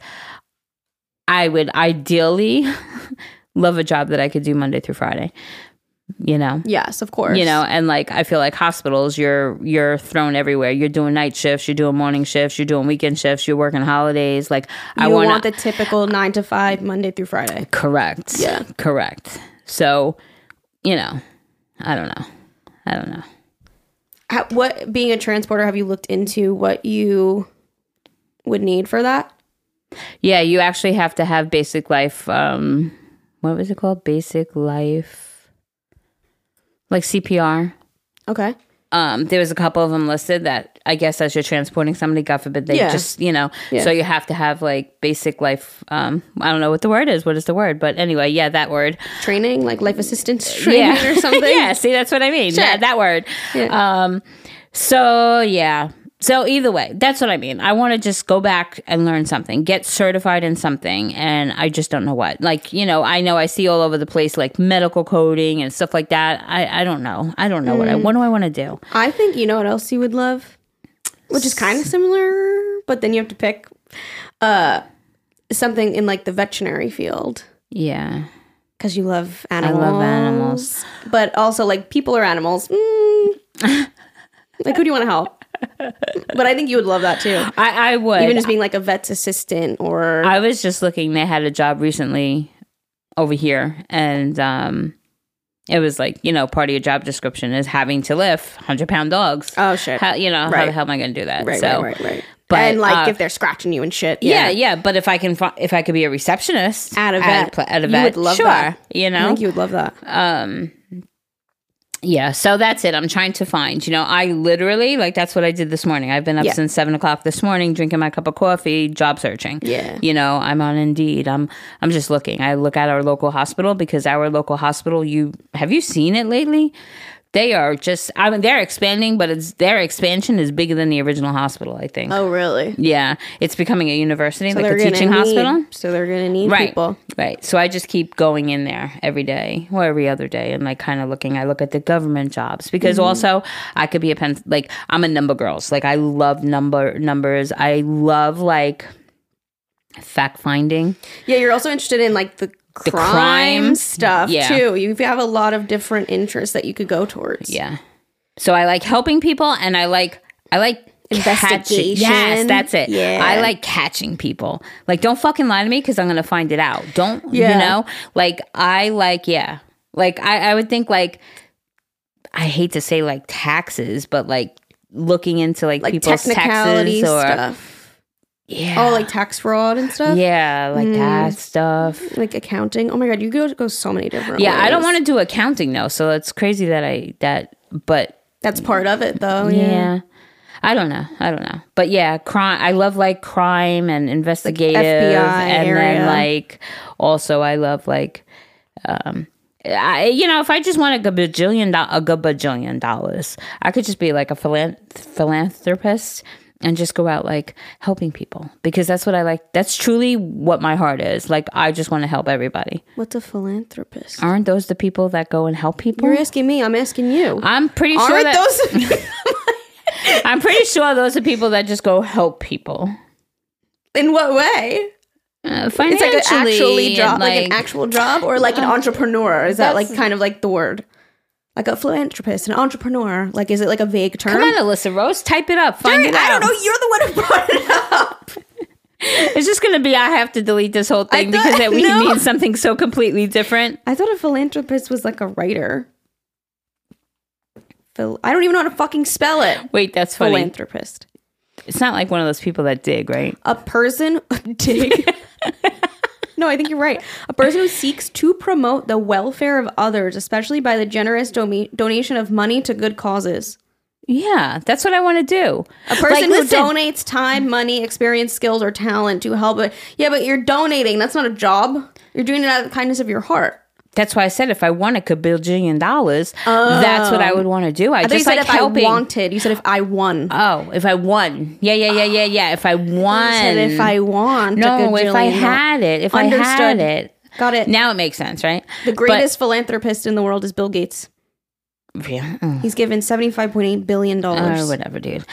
I would ideally [laughs] love a job that I could do Monday through Friday. You know. Yes, of course. You know, and like I feel like hospitals, you're you're thrown everywhere. You're doing night shifts, you're doing morning shifts, you're doing weekend shifts, you're working holidays. Like I you want want the typical nine to five Monday through Friday. correct. Yeah. correct. So, you know, I don't know. I don't know. How, what being a transporter have you looked into what you would need for that? Yeah, you actually have to have basic life. Um, what was it called? Basic life, like CPR. Okay. Um, there was a couple of them listed that I guess as you're transporting somebody, God forbid, they Yeah. just you know. Yeah. So you have to have like basic life. Um, I don't know what the word is. What is the word? But anyway, yeah, that word. Training, like life assistance training or [laughs] something. yeah, see, that's what I mean. That, that word. Yeah. Um, so yeah. So either way, that's what I mean. I want to just go back and learn something, get certified in something, and I just don't know what. Like, you know, I know I see all over the place like medical coding and stuff like that. I, I don't know. I don't know what I Mm. what do I want to do? I think you know what else you would love, which is kind of similar, but then you have to pick uh something in like the veterinary field Yeah. because you love animals. I love animals. but also like people are animals. Mm. [laughs] like who do you want to help? But I think you would love that too. I, I would. Even just being like a vet's assistant or I was just looking. They had a job recently over here, and um, it was like you know part of your job description is having to lift hundred pound dogs. oh shit, How, you know how the hell am I going to do that? right, so, right, right, right. but, and like uh, if they're scratching you and shit, Yeah. yeah, yeah, But if I can, fi- if I could be a receptionist At a vet. at a You vet, would love sure. that. You know, I think you would love that. um, yeah. So that's it. I'm trying to find. You know, I literally like that's what I did this morning. I've been up Yeah. since seven o'clock this morning, drinking my cup of coffee, job searching. Yeah. You know, I'm on Indeed. I'm I'm just looking. I look at our local hospital because our local hospital. You have you seen it lately? They are just. I mean, they're expanding, but it's their expansion is bigger than the original hospital. I think. Oh really? Yeah, it's becoming a university, like a teaching need- hospital. So they're gonna need Right. people. Right. So I just keep going in there every day or every other day and like kind of looking. I look at the government jobs because Mm-hmm. also I could be a pen like I'm a number girls. Like I love number numbers. I love like fact finding. Yeah, you're also interested in like the crime, crime, stuff yeah. too. You have a lot of different interests that you could go towards. Yeah. So I like helping people and I like I like catching- Investigation. Yes, that's it. Yeah. I like catching people. Like don't fucking lie to me because I'm gonna find it out. Don't yeah. you know? Like I like yeah. Like I, I would think like I hate to say like taxes, but like looking into like, Like people's taxes or stuff. Yeah. Oh, like tax fraud and stuff. yeah, like Mm. that stuff. Like accounting. Oh my god, you go go so many different. Yeah, I don't want to do accounting though, so it's crazy that I that but That's part of it though. yeah. Yeah. I don't know. I don't know. But yeah, crime. I love like crime and investigative, FBI and then area. like also I love like, um, I you know if I just want a bajillion do- a bajillion dollars, I could just be like a philan- philanthropist and just go out like helping people because that's what I like. That's truly what my heart is. Like I just want to help everybody. What's a philanthropist? Aren't those the people that go and help people? You're asking me. I'm asking you. I'm pretty sure Aren't that those [laughs] I'm pretty sure those are people that just go help people. in what way? Uh, It's like an financially actually job, like, an actual job, or like an entrepreneur. Is that like kind of like the word? Like a philanthropist, an entrepreneur. Like, is it like a vague term? Come on, Allisa Rose, type it up. Find it I out. don't know. You're the one who brought it up. [laughs] It's just gonna be I have to delete this whole thing thought- because it we [laughs] no. means something so completely different. I thought a philanthropist was like a writer. Phil, I don't even know how to fucking spell it. Wait, that's funny. Philanthropist. It's not like one of those people that dig, right? A person [laughs] dig. No, I think you're right. A person who seeks to promote the welfare of others, especially by the generous donation of money to good causes. Yeah, that's what I want to do. A person Like, who listen, donates time, money, experience, skills, or talent to help. It. Yeah, but you're donating. That's not a job. You're doing it out of the kindness of your heart. That's why I said if I won a bajillion dollars, that's what I would want to do. I, I just said like if helping. I wanted. You said if I won. oh, if I won, yeah, yeah, yeah, yeah, yeah. If I won, You said if I want. no, if I had it, if I had Understood. it, Got it. now it makes sense, right? the greatest philanthropist in the world is Bill Gates. Yeah. He's given $75.8 billion. or whatever, dude.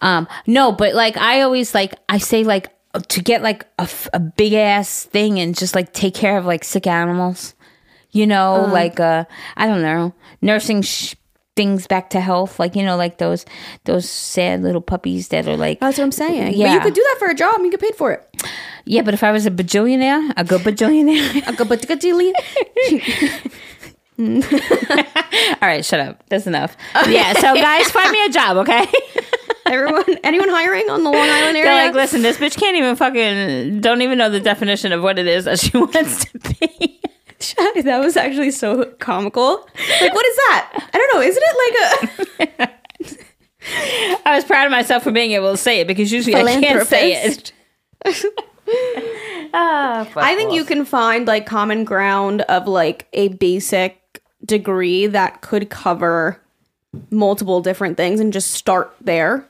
Um, no, but like I always like I say like to get like a big ass thing and just like take care of like sick animals, you know, Uh-huh. like uh, I don't know, nursing sh- things back to health, like you know, like those those sad little puppies that are like That's what I'm saying. Yeah, But you could do that for a job and you get paid for it. yeah. But if I was a bajillionaire, a good bajillionaire. [laughs] A good gajillion. [laughs] All right, shut up. That's enough. Yeah. So guys, find me a job, okay? [laughs] Everyone, anyone hiring on the Long Island area? They're like, listen, this bitch can't even fucking don't even know the definition of what it is that she wants to be. [laughs] that was actually so comical. Like, what is that? I don't know. Isn't it like a [laughs] I was proud of myself for being able to say it because usually I can't say it. [laughs] Ah, fuck I think you can find like common ground of like a basic degree that could cover multiple different things and just start there.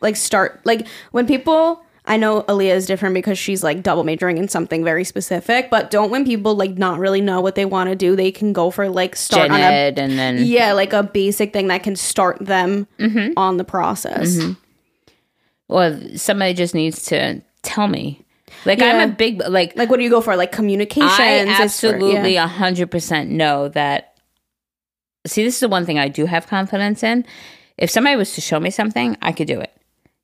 Like start like when people I know Aaliyah is different because she's like double majoring in something very specific, but don't when people like not really know what they want to do, they can go for like start gen on a and then yeah, like a basic thing that can start them Mm-hmm. on the process. or somebody just needs to tell me. Like Yeah. I'm a big like Like what do you go for? Like communications? I absolutely a hundred percent know that. See, this is the one thing I do have confidence in. If somebody was to show me something, I could do it.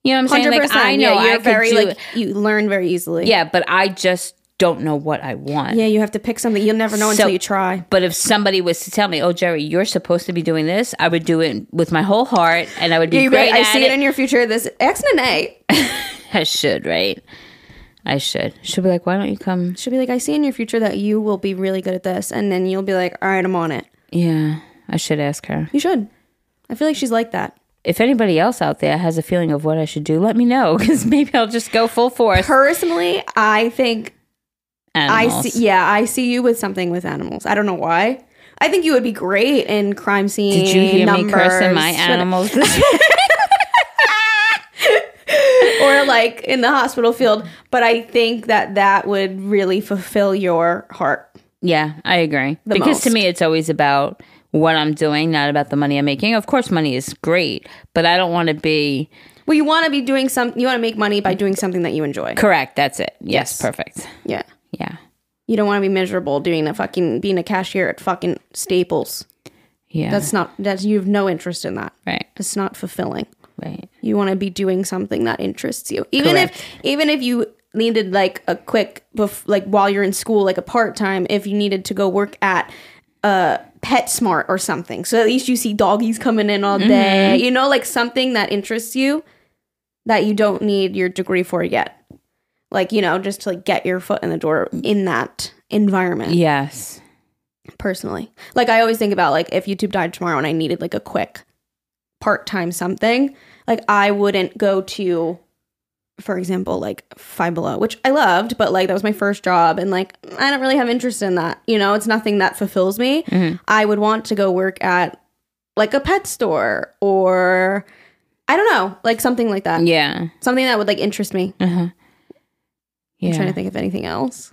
You know what I'm saying? Like. I know yeah, I you're could very do like you learn very easily. Yeah, but I just don't know what I want. Yeah, you have to pick something. You'll never know So- until you try. But if somebody was to tell me, "Oh, Geri, you're supposed to be doing this," I would do it with my whole heart, and I would be You great I at see it. in your future. This X and an A [laughs] I should, right? I should. Should be like, why don't you come? should be like, I see in your future that you will be really good at this, and then you'll be like, all right, I'm on it. Yeah, I should ask her. You should. I feel like she's like that. If anybody else out there has a feeling of what I should do, let me know [laughs] because maybe I'll just go full force. Personally, I think Animals. I see. Yeah, I see you with something with animals. I don't know why. I think you would be great in crime scene. Did you hear me cursing my animals? [laughs] or like in the hospital field? But I think that that would really fulfill your heart. yeah, I agree. because to me, it's always about what I'm doing, not about the money I'm making. Of course, money is great, but I don't want to be Well, you want to be doing some. You want to make money by doing something that you enjoy. correct. That's it. Yes, Yes. perfect. Yeah. Yeah, You don't want to be miserable doing a fucking being a cashier at fucking Staples. yeah. That's not that's you have no interest in that. right. It's not fulfilling. Right. You want to be doing something that interests you. Even if even if you needed like a quick bef- like while you're in school like a part-time if you needed to go work at uh PetSmart or something. So at least you see doggies coming in all day. Mm-hmm. You know like something that interests you that you don't need your degree for yet. Like, you know, just to like get your foot in the door in that environment Yes. personally. Like I always think about like if YouTube died tomorrow and I needed like a quick part-time something, like I wouldn't go to for example like Five Below, which I loved, but like that was my first job and like I don't really have interest in that. You know, it's nothing that fulfills me. I would want to go work at like a pet store or I don't know, like something like that. Yeah. Something that would like interest me. Yeah. I'm trying to think of anything else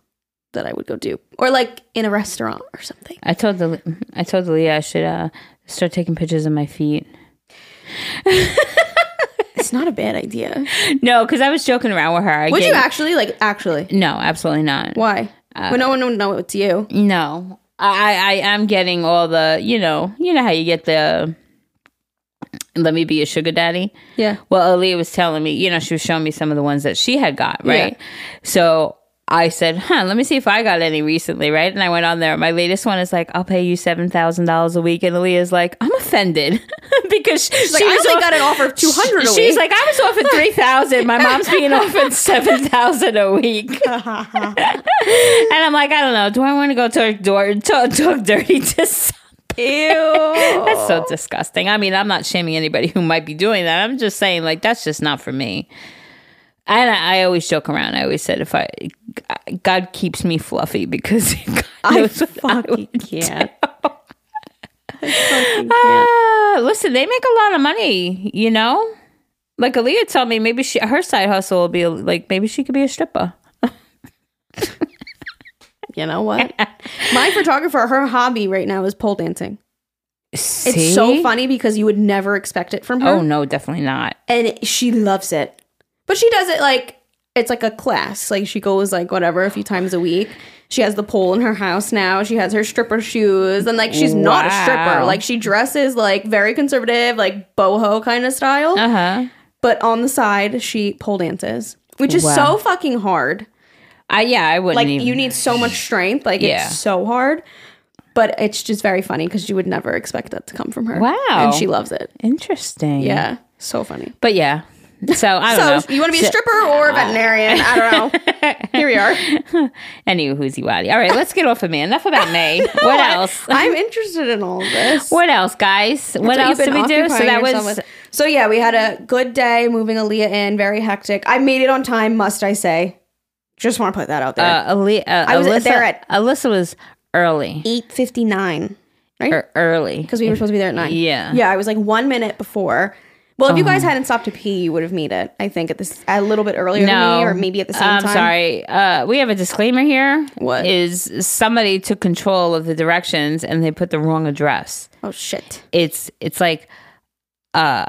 that I would go do. Or like in a restaurant or something. I told the I told Aaliyah I should uh start taking pictures of my feet. [laughs] It's not a bad idea. No, because I was joking around with her. I Would you actually like actually? No, absolutely not. Why? Uh, well, no one would know it's you. No, I, I I'm getting all the you know you know how you get the let me be a sugar daddy. Yeah. Well, Aaliyah was telling me, you know, she was showing me some of the ones that she had got, right? So I said, huh, let me see if I got any recently, right? And I went on there. My latest one is like, I'll pay you $7,000 a week. And Aaliyah's like, I'm offended [laughs] because Like, I only got an offer of 200 a She's like, I was offered [laughs] 3000 My mom's being offered 7000 a week. [laughs] and I'm like, I don't know. Do I want to go talk, door, talk, talk dirty to some Ew. that's so disgusting. I mean, I'm not shaming anybody who might be doing that. I'm just saying, like, that's just not for me. And I, I always joke around. I always said, if I, God keeps me fluffy because [laughs] God I what I can't. I fucking can't. Ah, listen, they make a lot of money, you know. Like Aaliyah told me, maybe she her side hustle will be like maybe she could be a stripper. You know what? My photographer, her hobby right now is pole dancing. It's so funny because you would never expect it from her. Oh no, definitely not. and she loves it. But she does it like it's like a class. Like she goes like whatever a few times a week. She has the pole in her house now. She has her stripper shoes, and like she's not a stripper. Like she dresses like very conservative, like boho kind of style. Uh huh. But on the side, she pole dances, which is Wow. so fucking hard. I yeah, I wouldn't. Like even. you need so much strength. Like Yeah. it's so hard. But it's just very funny because you would never expect that to come from her. Wow. and she loves it. interesting. Yeah, so funny. but yeah. So I don't So know. you want to be a stripper or a veterinarian? I don't know. [laughs] Here we are. [laughs] Anywho, who's Wadi? All right, let's get off of me. Enough about me. [laughs] What else? I'm interested in all of this. What else, guys? What So else did we do? So that was So yeah, we had a good day moving Aaliyah in. Very hectic. I made it on time, must I say? Just want to put that out there. uh, Ali- uh, I was Allisa, there at- Allisa was early. Eight fifty nine, right? Er, early. Because we were supposed to be there at nine. Yeah. yeah. I was like one minute before. Well, if you guys hadn't stopped to pee, you would have made it. I think at this a little bit earlier than no, me, or maybe at the same I'm time. sorry. Uh, we have a disclaimer here. What? is somebody took control of the directions and they put the wrong address? Oh shit! It's it's like, uh,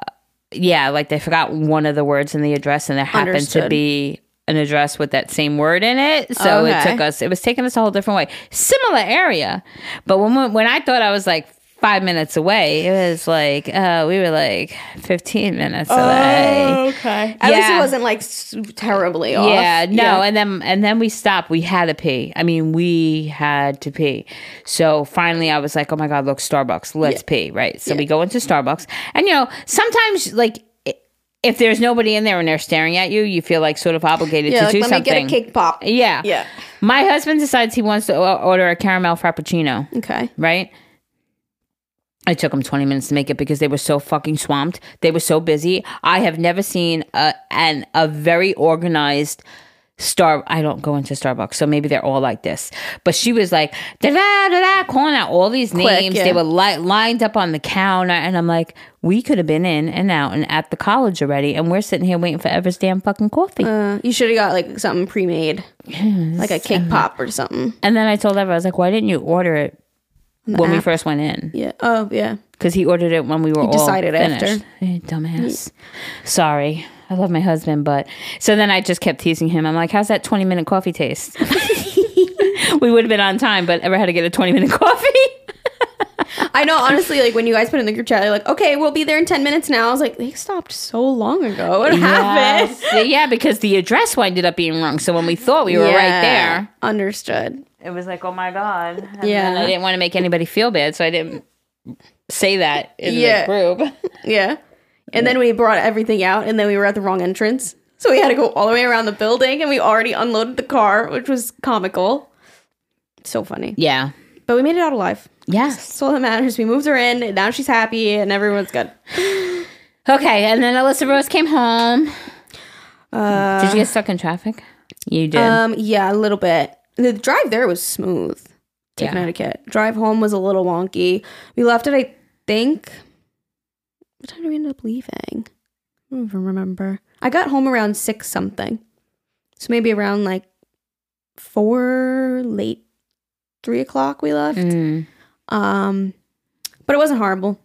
yeah, like they forgot one of the words in the address and there happened to be an address with that same word in it. So it took us. It was taking us a whole different way. Similar area, but when when I thought I was like. Five minutes away. It was like uh, we were like fifteen minutes away. okay. At least it wasn't like terribly off. Yeah, no, and then and then we stopped. We had to pee. I mean, we had to pee. So finally, I was like, "Oh my god, look, Starbucks, let's pee!" Right. So we go into Starbucks, and you know, sometimes like if there's nobody in there and they're staring at you, you feel like sort of obligated yeah. to Like, do let something. me get a cake pop. Yeah, Yeah. My husband decides he wants to order a caramel frappuccino Okay. right? It took them 20 minutes to make it because they were so fucking swamped. They were so busy. I have never seen a an a very organized star I don't go into Starbucks, so maybe they're all like this. But she was like da da da da calling out all these names. yeah. They were li- lined up on the counter and I'm like, we could have been in and out and at the college already and we're sitting here waiting for Ever's damn fucking coffee. Uh, you should have got like something pre-made, like a cake pop or something. and then I told Ever, I was like, why didn't you order it when we first went in? Yeah. Oh, yeah. because he ordered it when we were all decided finished. after. Eh, dumbass. Sorry, I love my husband, but so then I just kept teasing him. I'm like, "How's that 20 minute coffee taste?" [laughs] we would have been on time, but Ever had to get a 20 minute coffee. I know, honestly, like when you guys put in the group chat, you're like, okay, we'll be there in 10 minutes now. I was like, they stopped so long ago. What happened? Yeah, because the address ended up being wrong. So when we thought we were right there, Understood. it was like, "Oh my god!" And Yeah. then I didn't want to make anybody feel bad, so I didn't say that in Yeah. the group. [laughs] Yeah. And then we brought everything out, and then we were at the wrong entrance. So we had to go all the way around the building, and we already unloaded the car, which was comical. So funny. yeah. But we made it out alive. Yes. That's all that matters. We moved her in, and now she's happy, and everyone's good. [sighs] Okay, and then Allisa Rose came home. Uh, Did you get stuck in traffic? You did. Um, yeah, a little bit. The drive there was smooth to Yeah. Connecticut. Drive home was a little wonky. We left it, I think. What time did we end up leaving? I don't even remember. I got home around six something. So maybe around like four, late three o'clock we left. Mm, Um, but it wasn't horrible.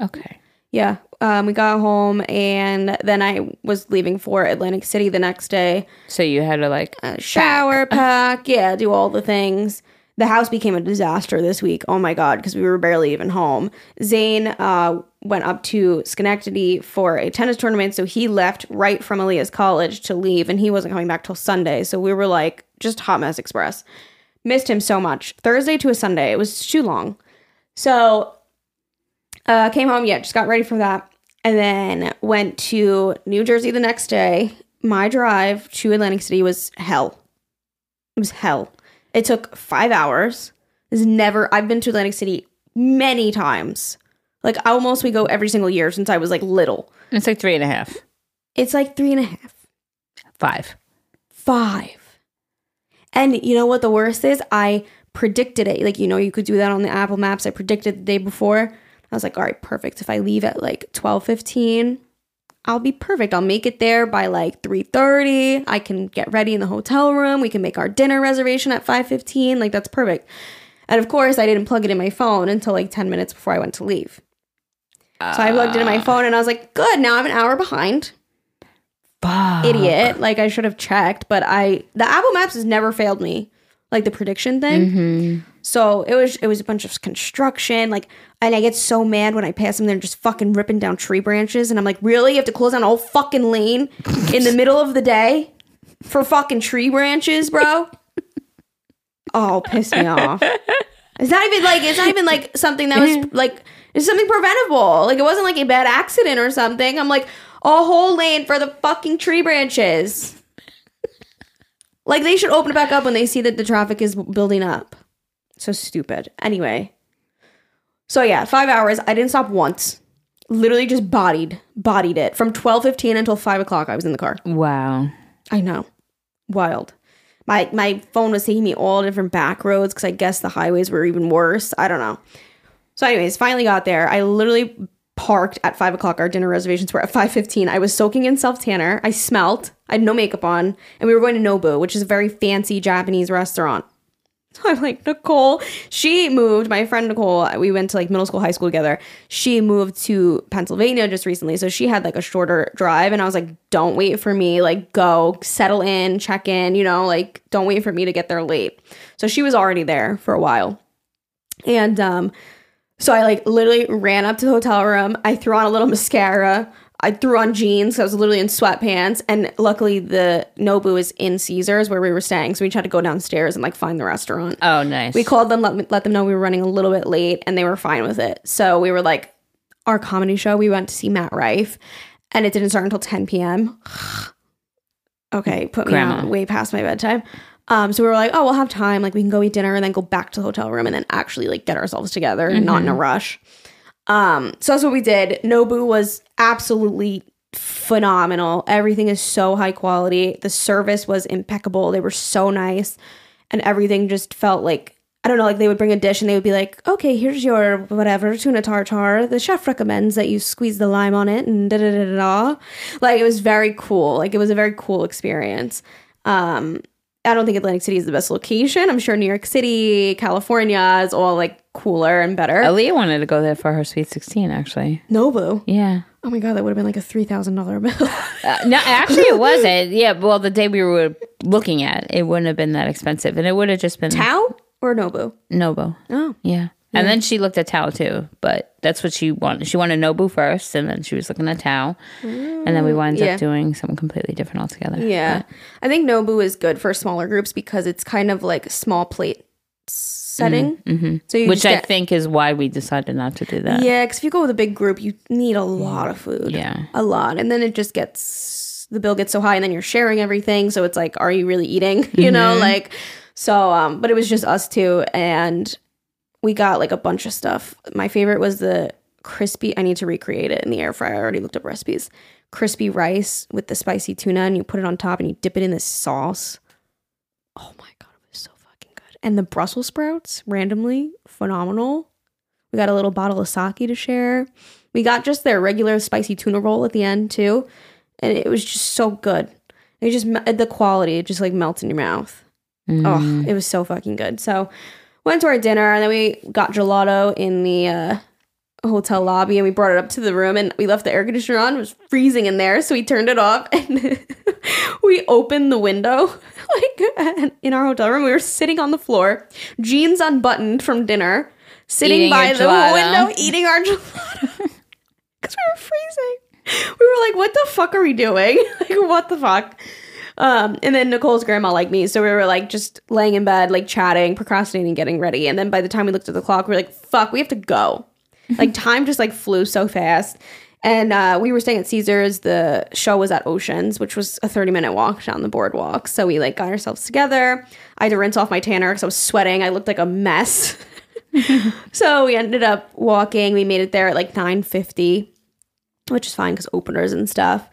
okay. Yeah. Um, we got home and then I was leaving for Atlantic City the next day. So you had to like uh, shower, [laughs] pack, yeah, do all the things. The house became a disaster this week. Oh my god, because we were barely even home. Zane uh, went up to Schenectady for a tennis tournament, so he left right from Aaliyah's college to leave, and he wasn't coming back till Sunday. So we were like just hot mess express. Missed him so much. Thursday to a Sunday, it was too long. So uh, came home, yeah, just got ready for that, and then went to New Jersey the next day. My drive to Atlantic City was hell. It was hell. It took five hours. It's never. I've been to Atlantic City many times. Like almost we go every single year since I was like little. it's like three and a half, It's like three and a half, five. five. And you know what the worst is? I predicted it. Like, you know, you could do that on the Apple Maps. I predicted the day before. I was like, all right, perfect. If I leave at like 12:15, I'll be perfect. I'll make it there by like 3:30. I can get ready in the hotel room. We can make our dinner reservation at 5:15. Like that's perfect. And of course, I didn't plug it in my phone until like 10 minutes before I went to leave. So I plugged it in my ah. phone and I was like, good, now I'm an hour behind. Fuck. Idiot. Like I should have checked, but I the Apple Maps has never failed me. Like the prediction thing. Mm-hmm. So it was it was a bunch of construction, like and I get so mad when I pass them, they're just fucking ripping down tree branches, and I'm like, really? You have to close down a whole fucking lane in the middle of the day for fucking tree branches, bro? [laughs] oh, piss me off. It's not even like it's not even like something that was [laughs] like it's something preventable. Like it wasn't like a bad accident or something. I'm like a whole lane for the fucking tree branches. Like they should open it back up when they see that the traffic is building up. So stupid. Anyway. So yeah, 5 hours. I didn't stop once. Literally just bodied, bodied it from 12:15 until 5 o'clock I was in the car. Wow. I know. Wild. My my phone was taking me all different back roads because I guess the highways were even worse. I don't know. So, anyways, finally got there. I literally parked at five o'clock. Our dinner reservations were at five fifteen. I was soaking in self tanner. I smelt. I had no makeup on, and we were going to Nobu, which is a very fancy Japanese restaurant. So [laughs] I'm like, Nicole, she moved, my friend Nicole, we went to like middle school, high school together. She moved to Pennsylvania just recently. So she had like a shorter drive. And I was like, don't wait for me. Like, go settle in, check in, you know, like, don't wait for me to get there late. So she was already there for a while. And um, so I like literally ran up to the hotel room. I threw on a little mascara. I threw on jeans. I was literally in sweatpants. And luckily, the Nobu is in Caesars where we were staying. So we tried to go downstairs and like find the restaurant. Oh, nice. We called them, let, let them know we were running a little bit late, and they were fine with it. So we were like, our comedy show, we went to see Matt Rife, and it didn't start until 10 p.m. [sighs] okay, put me Grandma. out way past my bedtime. Um, so we were like, oh, we'll have time. Like we can go eat dinner and then go back to the hotel room and then actually like get ourselves together, not in a rush. Um, so that's what we did. Nobu was absolutely phenomenal. Everything is so high quality. The service was impeccable. They were so nice, and everything just felt like I don't know. Like they would bring a dish and they would be like, "Okay, here's your whatever tuna tartar. The chef recommends that you squeeze the lime on it and da da da da." da." Like it was very cool. Like it was a very cool experience. Um, I don't think Atlantic City is the best location. I'm sure New York City, California is all like cooler and better. Aaliyah wanted to go there for her sweet 16, actually. Nobu. Yeah. Oh my god, that would have been like a three thousand dollar bill. Uh, no, actually, it wasn't. Yeah, well, the day we were looking at, it wouldn't have been that expensive, and it would have just been Tao or Nobu? Nobu. Oh, Yeah. And then she looked at Tao too, but that's what she wanted. She wanted Nobu first, and then she was looking at Tao, and then we mm, wound yeah. up doing something completely different altogether. yeah. I think Nobu is good for smaller groups because it's kind of like small plate setting. Mm-hmm, mm-hmm. So you which I think is why we decided not to do that. yeah, because if you go with a big group, you need a lot of food. Yeah. a lot, and then it just gets the bill gets so high, and then you're sharing everything. So it's like, are you really eating? [laughs] You know, mm-hmm. like so. Um, but it was just us two, and we got like a bunch of stuff. My favorite was the crispy. I need to recreate it in the air fryer. I already looked up recipes. Crispy rice with the spicy tuna, and you put it on top, and you dip it in this sauce. Oh my god, it was so fucking good. And the Brussels sprouts, randomly phenomenal. We got a little bottle of sake to share. We got just their regular spicy tuna roll at the end too, and it was just so good. It just the quality, it just like melts in your mouth. Oh, it was so fucking good. So went to our dinner and then we got gelato in the uh, hotel lobby and we brought it up to the room and we left the air conditioner on. It was freezing in there, so we turned it off [laughs] and we opened the window [laughs] like in our hotel room. We were sitting on the floor, jeans unbuttoned from dinner, sitting Eating by the window eating our [laughs] gelato because we were freezing. We were like, "What the fuck are we doing? like, what the fuck?" Um, and then Nicole's grandma like me, so we were like just laying in bed, like chatting, procrastinating, getting ready. And then by the time we looked at the clock, we are like, "Fuck, we have to go." [laughs] like time just like flew so fast. And uh, we were staying at Caesars. The show was at Oceans, which was a 30 minute walk down the boardwalk. So we like got ourselves together. I had to rinse off my tanner because I was sweating. I looked like a mess. [laughs] [laughs] so we ended up walking. We made it there at like 9:50, which is fine because openers and stuff.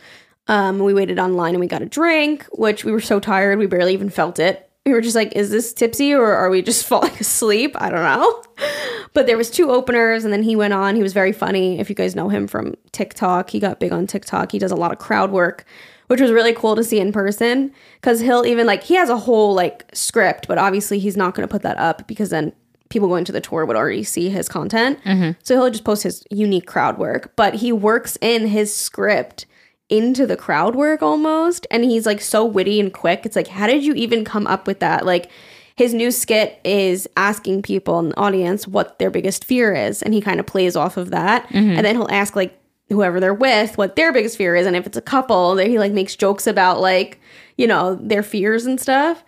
Um, we waited online and we got a drink, which we were so tired we barely even felt it. we were just like, is this tipsy or are we just [laughs] falling asleep? I don't know. [laughs] But there was two openers and then he went on. He was very funny. If you guys know him from TikTok, he got big on TikTok. He does a lot of crowd work, which was really cool to see in person cuz he'll even like he has a whole like script, but obviously he's not going to put that up because then people going to the tour would already see his content. So he'll just post his unique crowd work, but he works in his script into the crowd work almost and he's like so witty and quick. It's like how did you even come up with that? Like his new skit is asking people in the audience what their biggest fear is and he kind of plays off of that. Mm-hmm. And then he'll ask like whoever they're with what their biggest fear is and if it's a couple then he like makes jokes about like you know their fears and stuff.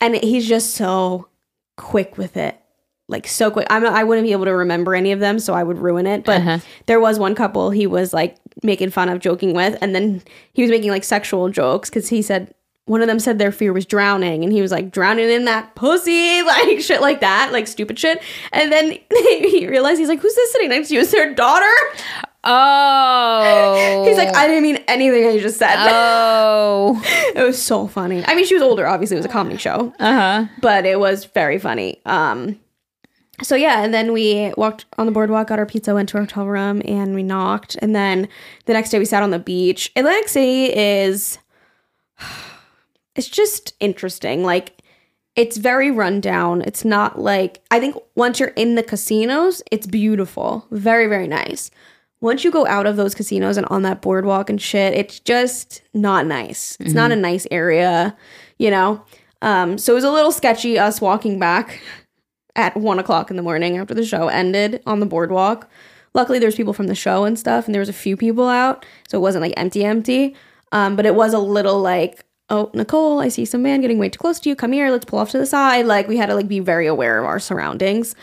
And he's just so quick with it like so quick. I'm I wouldn't be able to remember any of them, so I would ruin it. But there was one couple he was like making fun of, joking with, and then he was making like sexual jokes because he said one of them said their fear was drowning, and he was like drowning in that pussy, [laughs] like shit like that, like stupid shit. And then [laughs] he realized he's like, "Who's this sitting next to you? Is their daughter?" Oh. He's like, "I didn't mean anything I just said." Oh. [laughs] it was so funny. I mean, she was older. Obviously, it was a comedy show. Uh huh. but it was very funny. Um, so yeah, and then we walked on the boardwalk, got our pizza, went to our hotel room, and we knocked. And then the next day we sat on the beach. Atlantic City is, [sighs] it's just interesting. Like, it's very rundown. It's not like I think once you're in the casinos, it's beautiful, very very nice. Once you go out of those casinos and on that boardwalk and shit, it's just not nice. It's not a nice area, you know. Um, so it was a little sketchy us walking back at one o'clock in the morning after the show ended on the boardwalk. Luckily, there's people from the show and stuff, and there was a few people out, so it wasn't like empty, empty. Um, but it was a little like, oh, Nicole, I see some man getting way too close to you. Come here, let's pull off to the side. Like we had to like be very aware of our surroundings.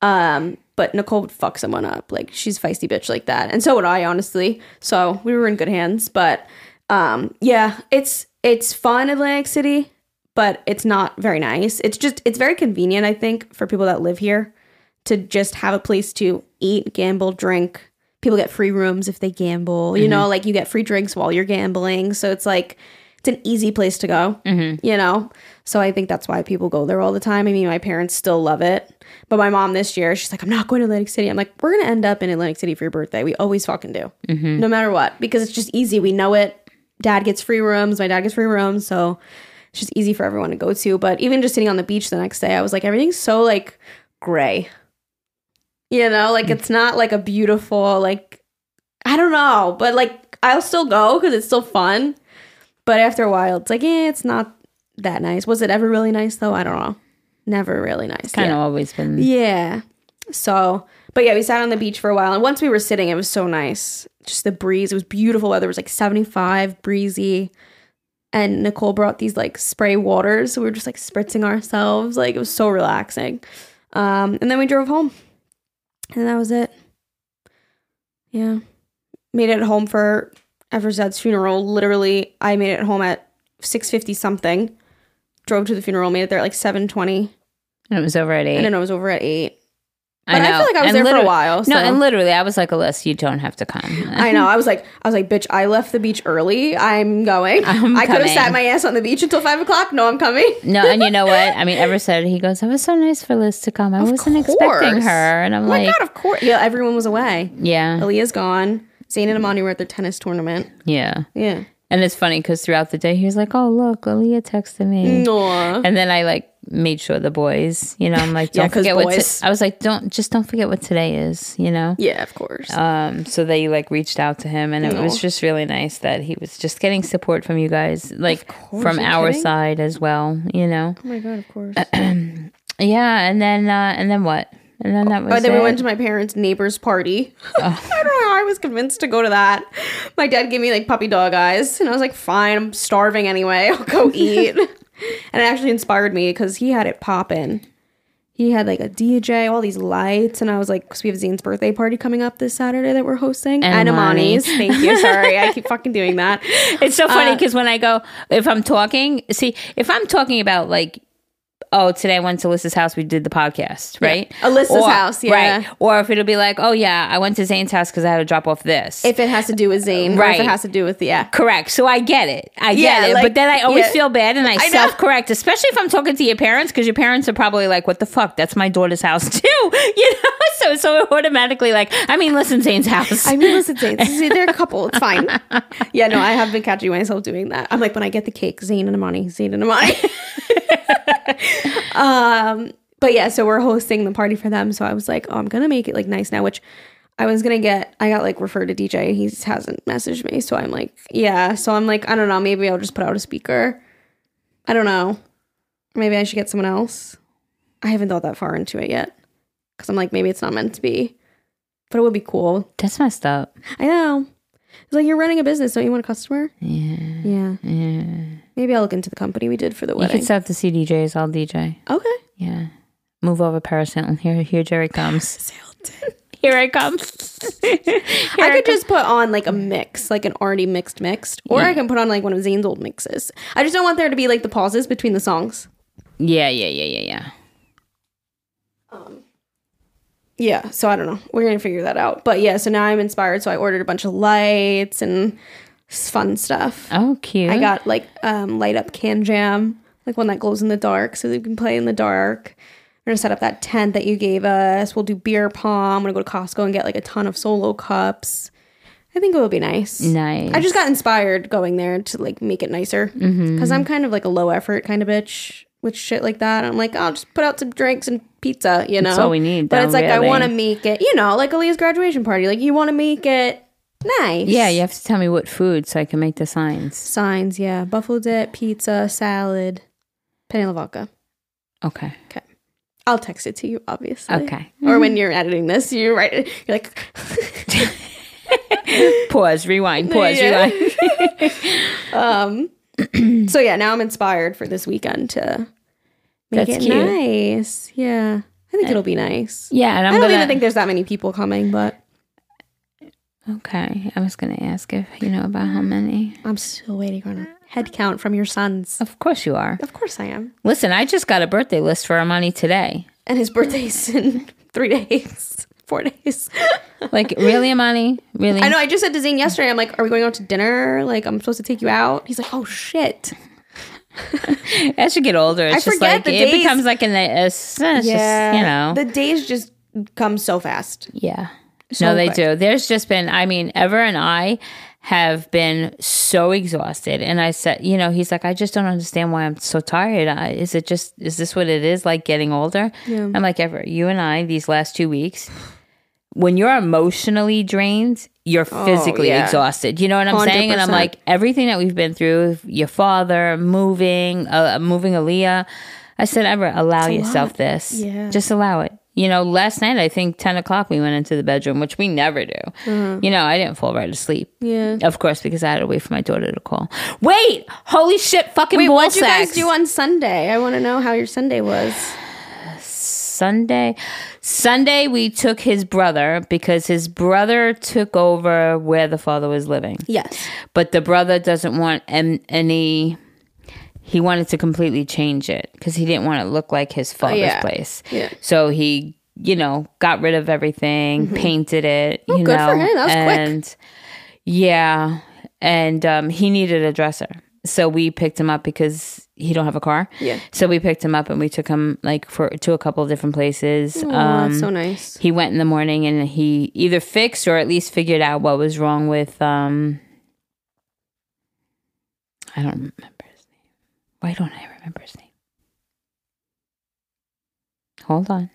Um, but Nicole would fuck someone up. Like she's feisty bitch like that, and so would I, honestly. So we were in good hands. But um, yeah, it's it's fun, Atlantic City but it's not very nice. It's just it's very convenient, I think, for people that live here to just have a place to eat, gamble, drink. People get free rooms if they gamble. You know, mm-hmm. like you get free drinks while you're gambling. So it's like it's an easy place to go. Mm-hmm. You know, so I think that's why people go there all the time. I mean, my parents still love it, but my mom this year, she's like, "I'm not going to Atlantic City." I'm like, "We're gonna end up in Atlantic City for your birthday. We always fucking do, mm-hmm. no matter what, because it's just easy. We know it. Dad gets free rooms. My dad gets free rooms, so it's just easy for everyone to go to. But even just sitting on the beach the next day, I was like, everything's so like gray. You know, like it's not like a beautiful, like, I don't know, but like I'll still go because it's still fun. But after a while, it's like, eh, it's not that nice. Was it ever really nice though? I don't know. Never really nice. Kind yeah. of always been. Yeah. So, but yeah, we sat on the beach for a while. And once we were sitting, it was so nice. Just the breeze. It was beautiful weather. It was like 75, breezy. And Nicole brought these like spray waters. So we were just like spritzing ourselves. Like it was so relaxing. Um, and then we drove home. And that was it. Yeah. Made it home for Ever's dad's funeral. Literally, I made it home at 6.50 something. Drove to the funeral, made it there at like 7.20. And it was over at eight. And then I was over at 8. I But I, know. feel like I was And there for a while. No, and literally, I was like, Allisa, you don't have to come. [laughs] I know. I was like, I was like, bitch, I left the beach early. I'm going. [laughs] I'm I could have sat my ass on the beach until five o'clock. No, I'm coming. [laughs] No, and you know what? I mean, Ever said he goes, "It was so nice for Liz to come. I wasn't expecting her." And I'm Oh my like, god, of course. Yeah, everyone was away. "Yeah, Aaliyah's gone. Zane and Amani were at their tennis tournament. yeah." Yeah. And it's funny because throughout the day he was like, "Oh, look, Aaliyah texted me," Aw. and then I like made sure the boys, you know, I'm like, [laughs] Yeah, "Don't 'cause forget what." boys. T- I was like, "Don't just don't forget what today is," you know. Yeah, of course. Um, so they like reached out to him, and it was just really nice that he was just getting support from you guys, like from our kidding? side as well, you know. oh my god, of course. [clears throat] Yeah, and then uh, and then what? And then that was. But then we went to my parents' neighbor's party. [laughs] [laughs] I don't know how I was convinced to go to that. My dad gave me like puppy dog eyes, and I was like, fine, I'm starving anyway. I'll go eat. And it actually inspired me because he had it popping. He had like a DJ, all these lights, and I was like, because we have Zane's birthday party coming up this Saturday that we're hosting. And Amani's. [laughs] Thank you. Sorry, I keep fucking doing that. [laughs] It's so funny Uh, because when I go, if I'm talking, see, if I'm talking about like oh, today I went to Allisa's house. We did the podcast, right? Allisa's Or- house, yeah. Right. Or if it'll be like, oh yeah, I went to Zane's house because I had to drop off this. If it has to do with Zane, Right. it has to do with the yeah. Correct. So I get it. I get Yeah, it. like- but then I always yeah. feel bad and I, I self correct, especially if I'm talking to your parents, because your parents are probably like, what the fuck? That's my daughter's house [laughs] too. [laughs] You know? So so automatically like, I mean, listen, Zane's house. I mean, listen, Zane, [laughs] see, they're a couple. It's fine. Yeah, no, I have been catching myself doing that. I'm like, when I get the cake, Zane and Amani, Zane and Amani. [laughs] um, but yeah, so we're hosting the party for them. So I was like, oh, I'm gonna make it like nice now, which I was gonna get. I got like referred to DJ. He hasn't messaged me, so I'm like, yeah. So I'm like, I don't know. Maybe I'll just put out a speaker. I don't know. Maybe I should get someone else. I haven't thought that far into it yet because I'm like, maybe it's not meant to be, but it would be cool. That's messed up. I know. It's like you're running a business. Don't you want a customer? Yeah. Yeah. Yeah. Maybe I'll look into the company we did for the wedding. You could set up the CDJs. I'll DJ. okay. Yeah. Move over Paris Hilton. Here, here Geri comes. [laughs] Here I come. [laughs] I could just put on like a mix, like an already mixed mixed, or I can put on like one of Zane's old mixes. I just don't want there to be like the pauses between the songs. Yeah, yeah, yeah, yeah, yeah. Um, Yeah, so I don't know. We're gonna figure that out. But yeah, so now I'm inspired. So I ordered a bunch of lights and fun stuff. Oh, cute. I got like um, light up can jam, like one that glows in the dark, so that you can play in the dark. We're gonna set up that tent that you gave us. We'll do beer pong. I'm gonna go to Costco and get like a ton of solo cups. I think it will be nice. nice. I just got inspired going there to like make it nicer because I'm kind of like a low effort kind of bitch with shit like that. I'm like, I'll just put out some drinks and pizza, you know. That's all we need, But it's like I want to make it, you know, like Aaliyah's graduation party. Like you want to make it nice. yeah, you have to tell me what food so I can make the signs. Signs, yeah. Buffalo dip, pizza, salad, penne alla vodka. Okay. Okay. I'll text it to you, obviously. Okay. Or when you're editing this, you write it. You're like, [laughs] Pause, rewind, pause, Yeah. rewind. [laughs] um. [clears throat] so yeah, now I'm inspired for this weekend to make That's it cute. nice. Yeah, I think it'll be nice. Yeah, and I'm I don't gonna, even think there's that many people coming, but Okay, I was gonna ask if you know about how many. I'm still waiting on a head count from your sons. Of course you are. Of course I am. Listen, I just got a birthday list for Amani today. And his birthday's [laughs] in three days, four days. Like, really, Amani? Really? I know. I just said to Zane yesterday, I'm like, "Are we going out to dinner? Like, I'm supposed to take you out." He's like, "Oh shit." [laughs] As you get older, it's I just forget like it days- becomes like an it's, it's just you know the days just come so fast. yeah. So no, they quick. do. There's just been. I mean, Ever and I have been so exhausted, and I said, you know, he's like, I just don't understand why I'm so tired. I, is it just is this what it is like getting older? Yeah. I'm like, Ever, you and I these last two weeks. When you're emotionally drained, you're physically Oh, yeah. exhausted. You know what I'm saying? And I'm like, everything that we've been through, your father moving, uh, moving Aaliyah. I said, ever allow yourself lot. this. Yeah. Just allow it. You know, last night, I think 10 o'clock, we went into the bedroom, which we never do. Mm-hmm. You know, I didn't fall right asleep. Yeah. Of course, because I had to wait for my daughter to call. Wait! Holy shit, fucking Wait, ball what'd you guys do on Sunday? I want to know how your Sunday was. Sunday. Sunday, we took his brother because his brother took over where the father was living. Yes. but the brother doesn't want any he wanted to completely change it because he didn't want it to look like his father's yeah. place Yeah. so he you know got rid of everything painted it you Mm-hmm. Oh, good know for him. That was quick. yeah and um, he needed a dresser so we picked him up because he don't have a car Yeah. so we picked him up and we took him like for to a couple of different places Oh, um, that's so nice. he went in the morning and he either fixed or at least figured out what was wrong with um I don't remember. Why don't I remember his name? Hold on.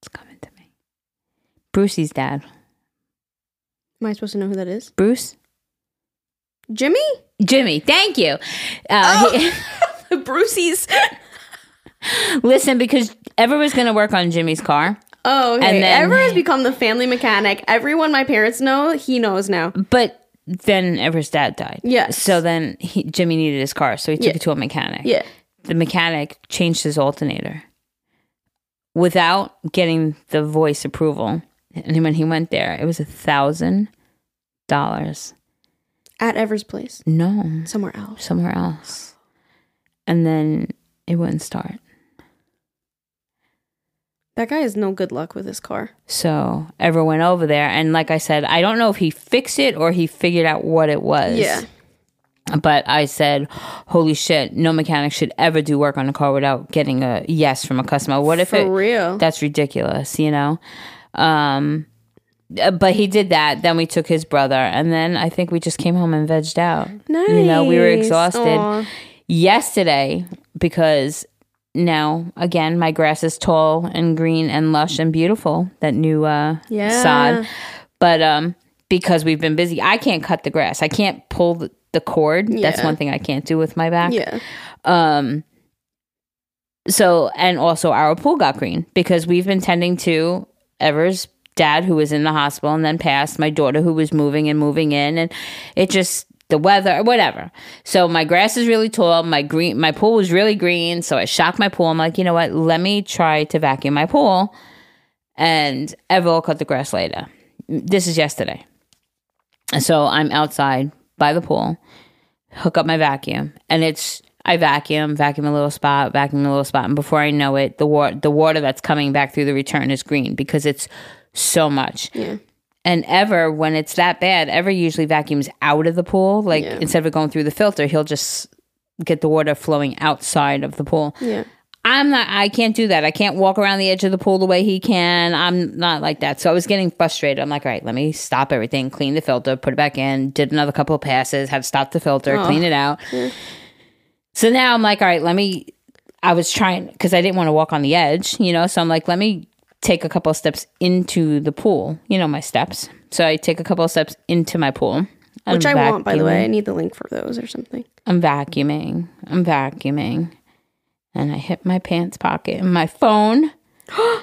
It's coming to me. Brucey's dad. Am I supposed to know who that is? Bruce? Jimmy? Jimmy, thank you. Uh, he- [laughs] Brucey's. [laughs] listen, because Ever was going to work on Jimmy's car, Oh, okay. And then- Ever has become the family mechanic. Everyone my parents know, he knows now. but then Ever's dad died. Yes. So then he, Jimmy needed his car, so he took Yeah. it to a mechanic. Yeah. the mechanic changed his alternator without getting the voice approval. And when he went there, it was a thousand dollars. At Ever's place. No, Somewhere else. somewhere else. And then it wouldn't start. That guy has no good luck with his car. So Ever went over there, and like I said, I don't know if he fixed it or he figured out what it was. Yeah. But I said, "Holy shit! No mechanic should ever do work on a car without getting a yes from a customer. What if For it? real. That's ridiculous, you know." Um, but he did that. Then we took his brother, and then I think we just came home and vegged out. Nice. You know, we were exhausted Aw. yesterday because now again my grass is tall and green and lush and beautiful that new uh Yeah. sod. But um because we've been busy i can't cut the grass. I can't pull the, the cord. That's one thing i can't do with my back. Yeah. um so and also our pool got green because we've been tending to ever's dad who was in the hospital and then passed my daughter who was moving and moving in and it just the weather whatever. So my grass is really tall. My green my pool was really green. So i shocked my pool. I'm like you know what? Let me try to vacuum my pool. And ever will cut the grass later. This is yesterday. So i'm outside by the pool hook up my vacuum. And it's I vacuum, vacuum a little spot, vacuum a little spot, and before I know it, the water the water that's coming back through the return is green because it's so much. Yeah. And ever when it's that bad, ever usually vacuums out of the pool. Like Yeah. instead of going through the filter, he'll just get the water flowing outside of the pool. Yeah. I'm not I can't do that. I can't walk around the edge of the pool the way he can. I'm not like that. So I was getting frustrated. I'm like, all right, let me stop everything, clean the filter, put it back in, did another couple of passes, had to stop the filter, oh. clean it out. So now I'm like, all right, let me I was trying because I didn't want to walk on the edge, you know. So I'm like, let me take a couple of steps into the pool, you know, my steps. So I take a couple of steps into my pool. I'm Which I want, by the way. I need the link for those or something. I'm vacuuming. I'm vacuuming. And I hit my pants pocket and my phone. [gasps]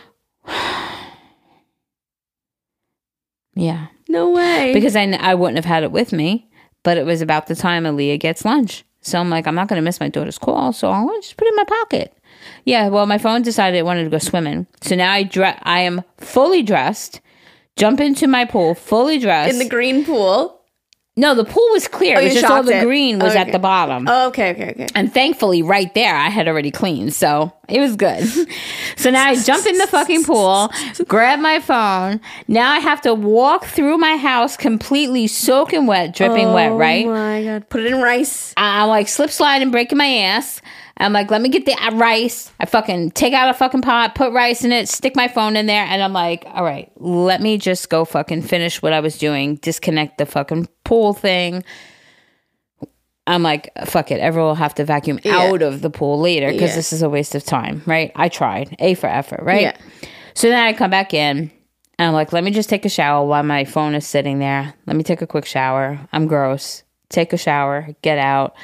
yeah. No way. Because I, I wouldn't have had it with me, but it was about the time Aaliyah gets lunch. So I'm like, I'm not going to miss my daughter's call. So to just put it in my pocket. Yeah. Well, my phone decided it wanted to go swimming. So now I, dre- I am fully dressed, jump into my pool, fully dressed. in the green pool. no, the pool was clear. Oh, it was just all the it. green was at Okay. the bottom. Oh, okay, okay, okay. And thankfully, right there, I had already cleaned. So it was good. [laughs] so now I jump in the fucking pool, grab my phone. Now I have to walk through my house completely soaking wet, dripping wet, oh right? Oh my god. Put it in rice. I'm like slip sliding, breaking my ass. I'm like, let me get the rice. I fucking take out a fucking pot, put rice in it, stick my phone in there, and I'm like, all right, let me just go fucking finish what I was doing, disconnect the fucking pool thing. I'm like, fuck it. Everyone will have to vacuum Yeah. out of the pool later because Yeah. this is a waste of time, right? I tried. A for effort, right? Yeah. So then I come back in and I'm like, let me just take a shower while my phone is sitting there. Let me take a quick shower. I'm gross. Take a shower, get out.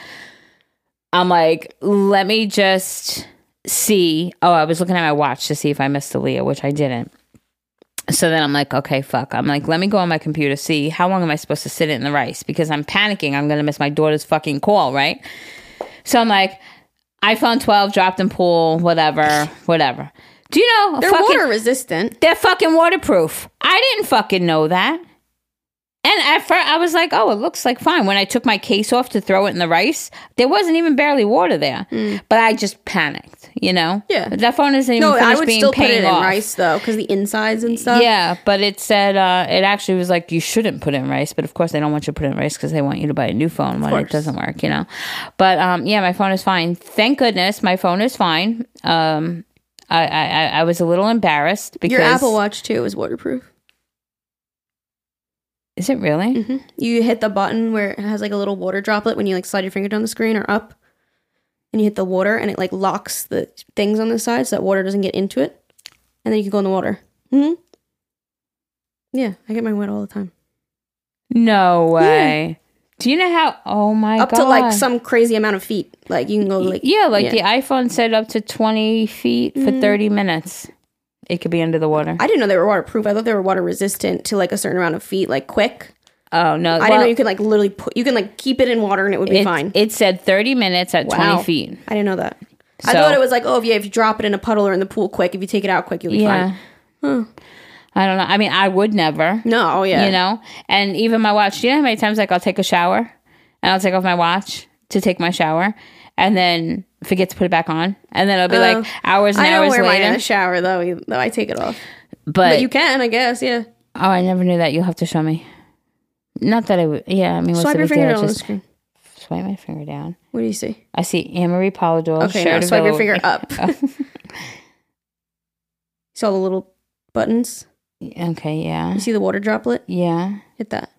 I'm like, let me just see. Oh, I was looking at my watch to see if I missed Aaliyah, which I didn't. So then I'm like, okay, fuck. I'm like, let me go on my computer, see how long am I supposed to sit in the rice because I'm panicking. I'm going to miss my daughter's fucking call, right? So I'm like, iPhone 12 dropped in pool, whatever, whatever. Do you know? They're fucking, water resistant. They're fucking waterproof. I didn't fucking know that. And at first, I was like, oh, it looks like fine. When I took my case off to throw it in the rice, there wasn't even barely water there. But I just panicked, you know? Yeah. That phone isn't even No, I would being still put it in off. rice though, because the insides and stuff. Yeah, but it said uh, it actually was like you shouldn't put in rice, but of course they don't want you to put in rice because they want you to buy a new phone when it doesn't work, you know. But um, yeah, my phone is fine. Thank goodness my phone is fine. Um, I I, I- I was a little embarrassed because Your Apple Watch too is waterproof. Is it really? hmm You hit the button where it has like a little water droplet when you like slide your finger down the screen or up, and you hit the water, and it like locks the things on the side so that water doesn't get into it, and then you can go in the water. Hmm. Yeah, I get mine wet all the time. No way. Do you know how? Oh my up god! to like some crazy amount of feet. Like you can go like yeah, like yeah. the iPhone said up to twenty feet for thirty minutes. It could be under the water. I didn't know they were waterproof. I thought they were water resistant to like a certain amount of feet, like quick. oh no! I didn't well, know you could like literally put. You can like keep it in water and it would be it, fine. It said thirty minutes at Wow. twenty feet. I didn't know that. I thought it was like, oh, if yeah, if you drop it in a puddle or in the pool quick, if you take it out quick, you'll be Yeah. fine. I don't know. I mean, I would never. No, oh yeah, You know, and even my watch. Do you know how many times like I'll take a shower and I'll take off my watch to take my shower, and then forget to put it back on, and then it'll be Oh. like hours and I don't hours wear mine in the shower though. Though I take it off, but but you can, I guess. Yeah. oh, I never knew that. You'll have to show me. Not that I would. Yeah, I mean, what's Swipe the your finger on the screen. swipe my finger down. What do you see? I see Anne-Marie Polidor. Okay, now swipe your finger [laughs] up. Oh. [laughs] See all the little buttons? okay, yeah, You see the water droplet? yeah. Hit that.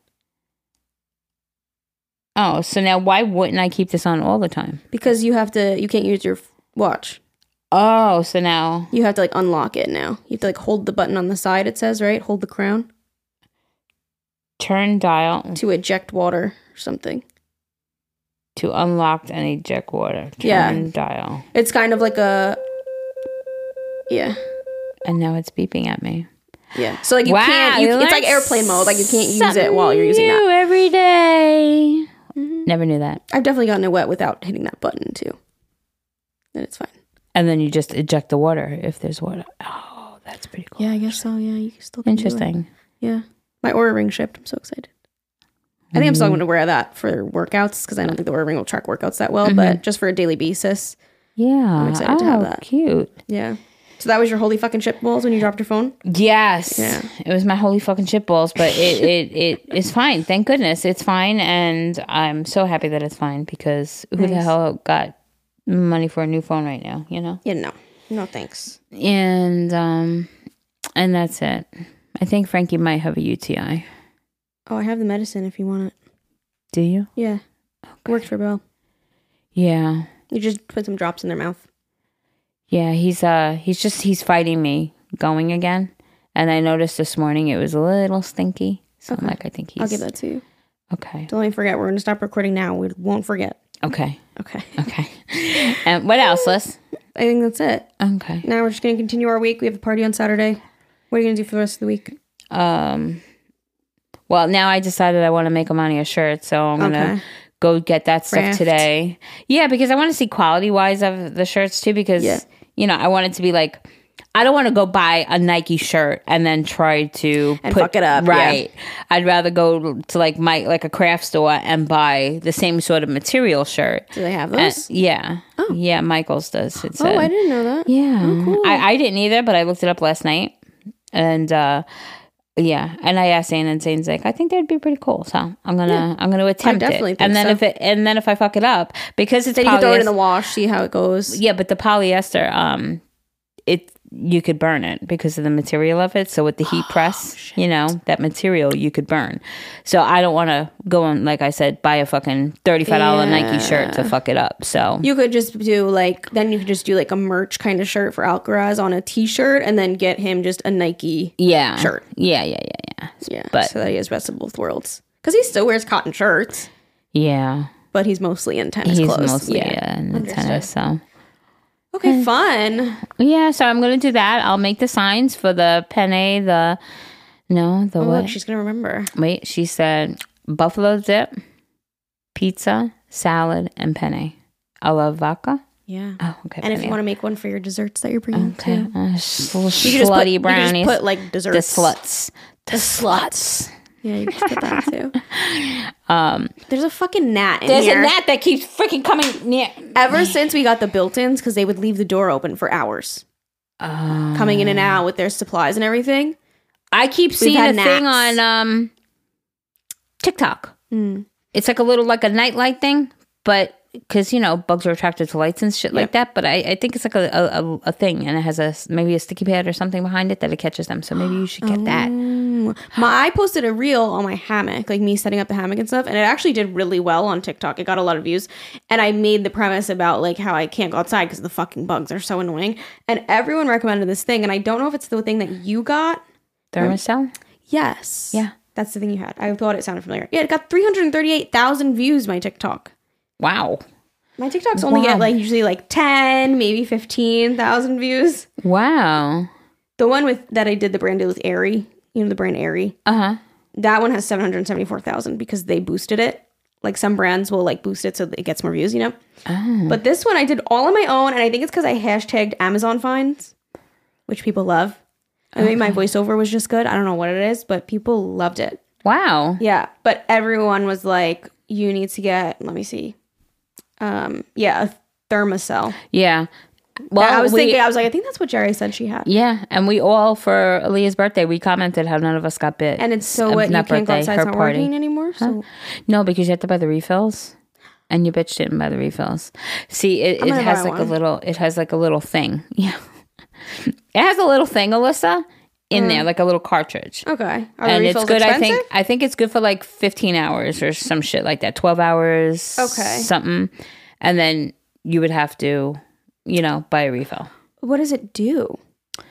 Oh, so now why wouldn't I keep this on all the time? Because you have to, you can't use your f- watch. Oh, so now You have to like unlock it now. You have to like hold the button on the side, it says, right? Hold the crown turn dial to eject water or something. to unlock and eject water. Turn Yeah. dial. It's kind of like a, yeah. And now it's beeping at me. Yeah. So like you wow, can't, you, you it's like airplane mode. Like you can't use it while you're using that. every day. Mm-hmm. Never knew that. I've definitely gotten it wet without hitting that button too. Then it's fine. And then you just eject the water if there's water. Oh, that's pretty cool. Yeah, I guess so. Yeah, you can still can do it. Interesting. Yeah. My Oura ring shipped. I'm so excited. I think I'm still going to wear that for workouts because I don't think the Oura ring will track workouts that well, but just for a daily basis. Yeah. I'm excited to have that. Cute. Yeah. So that was your holy fucking shit balls when you dropped your phone? Yes. Yeah. It was my holy fucking shit balls, but it, [laughs] it, it is fine. Thank goodness. It's fine. And I'm so happy that it's fine because who the hell got money for a new phone right now, you know? Yeah, no. No thanks. And um and that's it. I think Frankie might have a UTI. Oh, I have the medicine if you want it. Do you? Yeah. It worked for Bill. Yeah. You just put some drops in their mouth. Yeah, he's uh he's just he's fighting me going again. And I noticed this morning it was a little stinky. So I'm like I think he's I'll give that to you. Okay. Don't let me forget. We're going to stop recording now. We won't forget. Okay. Okay. Okay. [laughs] and what else, Liz? I think that's it. Okay. Now we're just going to continue our week. We have a party on Saturday. What are you going to do for the rest of the week? Um well now I decided I want to make Amani a shirt, so I'm gonna Okay. Go get that stuff Craft. today. Yeah, because I want to see quality wise of the shirts too. Because Yeah. you know, I want it to be like I don't want to go buy a Nike shirt and then try to And fuck it up, yeah. Right. I'd rather go to like my like a craft store and buy the same sort of material shirt. Do they have those? yeah. Oh. Yeah, Michael's does. It oh. I didn't know that. Yeah. Oh I, I didn't either, but I looked it up last night. And uh yeah, and I asked Zane and Zane's like, I think that'd be pretty cool. So I'm gonna I'm gonna attempt definitely it. and then so. if it and then if I fuck it up, because it's Then you can throw it in the wash, see how it goes. yeah, but the polyester, um, it you could burn it because of the material of it. So with the heat Oh, press, you know that material you could burn. So I don't want to go and like I said, buy a fucking thirty five dollar Nike shirt to fuck it up. So You could just do like then you could just do like a merch kind of shirt for Alcaraz on a t-shirt and then get him just a Nike yeah, shirt. Yeah, yeah, yeah, yeah, yeah, But- so that he has best of both worlds. Because he still wears cotton shirts, yeah. but he's mostly in tennis He's clothes. mostly yeah, in the tennis. So Okay, fun. yeah, so I'm gonna do that. I'll make the signs for the penne. The no, the Oh, what? look, she's gonna remember. Wait, she said buffalo dip, pizza, salad, and penne. Love vodka. Yeah. Oh, okay. and if you want to make one for your desserts that you're bringing okay, too, uh, sl- you can just put, slutty you just brownies. put like desserts. the sluts. The sluts. Yeah, you can that too. [laughs] Um, There's a fucking gnat in there's here. a gnat that keeps freaking coming near. Ever since we got the built-ins, because they would leave the door open for hours, Um, coming in and out with their supplies and everything. I keep seeing a had thing gnats. on um TikTok. Mm. It's like a little like a nightlight thing, but because you know bugs are attracted to lights and shit like that. But I, I think it's like a, a, a- a thing, and it has a s- maybe a sticky pad or something behind it that it catches them. So maybe you should get that. My I posted a reel on my hammock, like me setting up the hammock and stuff, and it actually did really well on TikTok. It got a lot of views, and I made the premise about like how I can't go outside because the fucking bugs are so annoying, and everyone recommended this thing, and I don't know if it's the thing that you got. Thermostat. Yes, Yeah. that's the thing you had. I thought it sounded familiar. Yeah, it got three hundred thirty-eight thousand views. My TikTok. Wow. My TikToks only Wow. get like usually like ten, maybe fifteen thousand views. Wow. The one with that I did the brand deal with Aerie, you know the brand Aerie. Uh huh. that one has 774,000 because they boosted it. Like some brands will like boost it so that it gets more views, you know? Oh. But this one I did all on my own and I think it's because I hashtagged Amazon finds, which people love. I mean, my voiceover was just good. I don't know what it is, but people loved it. Wow. Yeah. But everyone was like, you need to get, let me see. Um, yeah, Thermacell. Yeah. Well, I was we- thinking, I was like, I think that's what Geri said she had. Yeah, and we all for Aaliyah's birthday we commented how none of us got bit. And it's so Uh, what you can't go outside. It's not party. working anymore. So No, because you have to buy the refills, and your bitch didn't buy the refills. See, it, it has like a little. It has like a little thing. [laughs] Yeah, it has a little thing, Allisa, in there, like a little cartridge. okay, Mm. Are and it's good. I think. I think it's good for like fifteen hours or some shit like that. Twelve hours. Okay. Something, and then you would have to, you know, buy a refill. What does it do?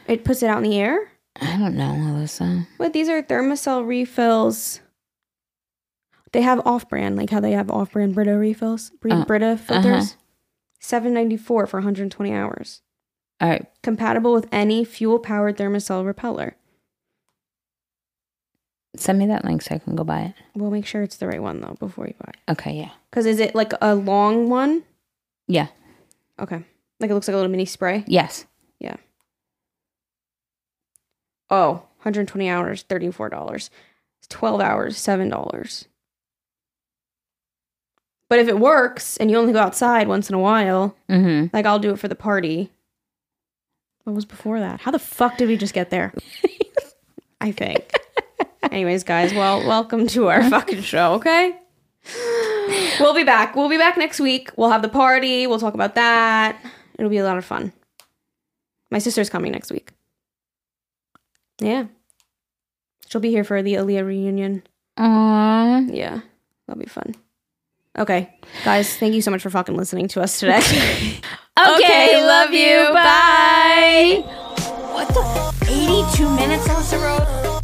It puts it out in the air. I don't know, Allisa. But these are Thermacell refills. They have off-brand, like how they have off-brand Brita refills, Uh, Brita filters. Seven ninety four for 120 hours. All right, Compatible with any fuel-powered Thermacell repeller. send me that link so I can go buy it. We'll make sure it's the right one though before you buy. it. Okay, yeah, Because is it like a long one? yeah, Okay. Like it looks like a little mini spray. yes. Yeah. Oh, 120 hours, $34. 12 hours, $7. But if it works and you only go outside once in a while, Mm-hmm. like I'll do it for the party. What was before that? How the fuck did we just get there? [laughs] I think. Anyways, guys, well, welcome to our [laughs] fucking show, okay? We'll be back. We'll be back next week. We'll have the party. We'll talk about that. It'll be a lot of fun. My sister's coming next week. Yeah. She'll be here for the Aaliyah reunion. Aww. Yeah. That'll be fun. Okay. Guys, thank you so much for fucking listening to us today. [laughs] Okay, love you. Bye. What the? 82 minutes, on the Road?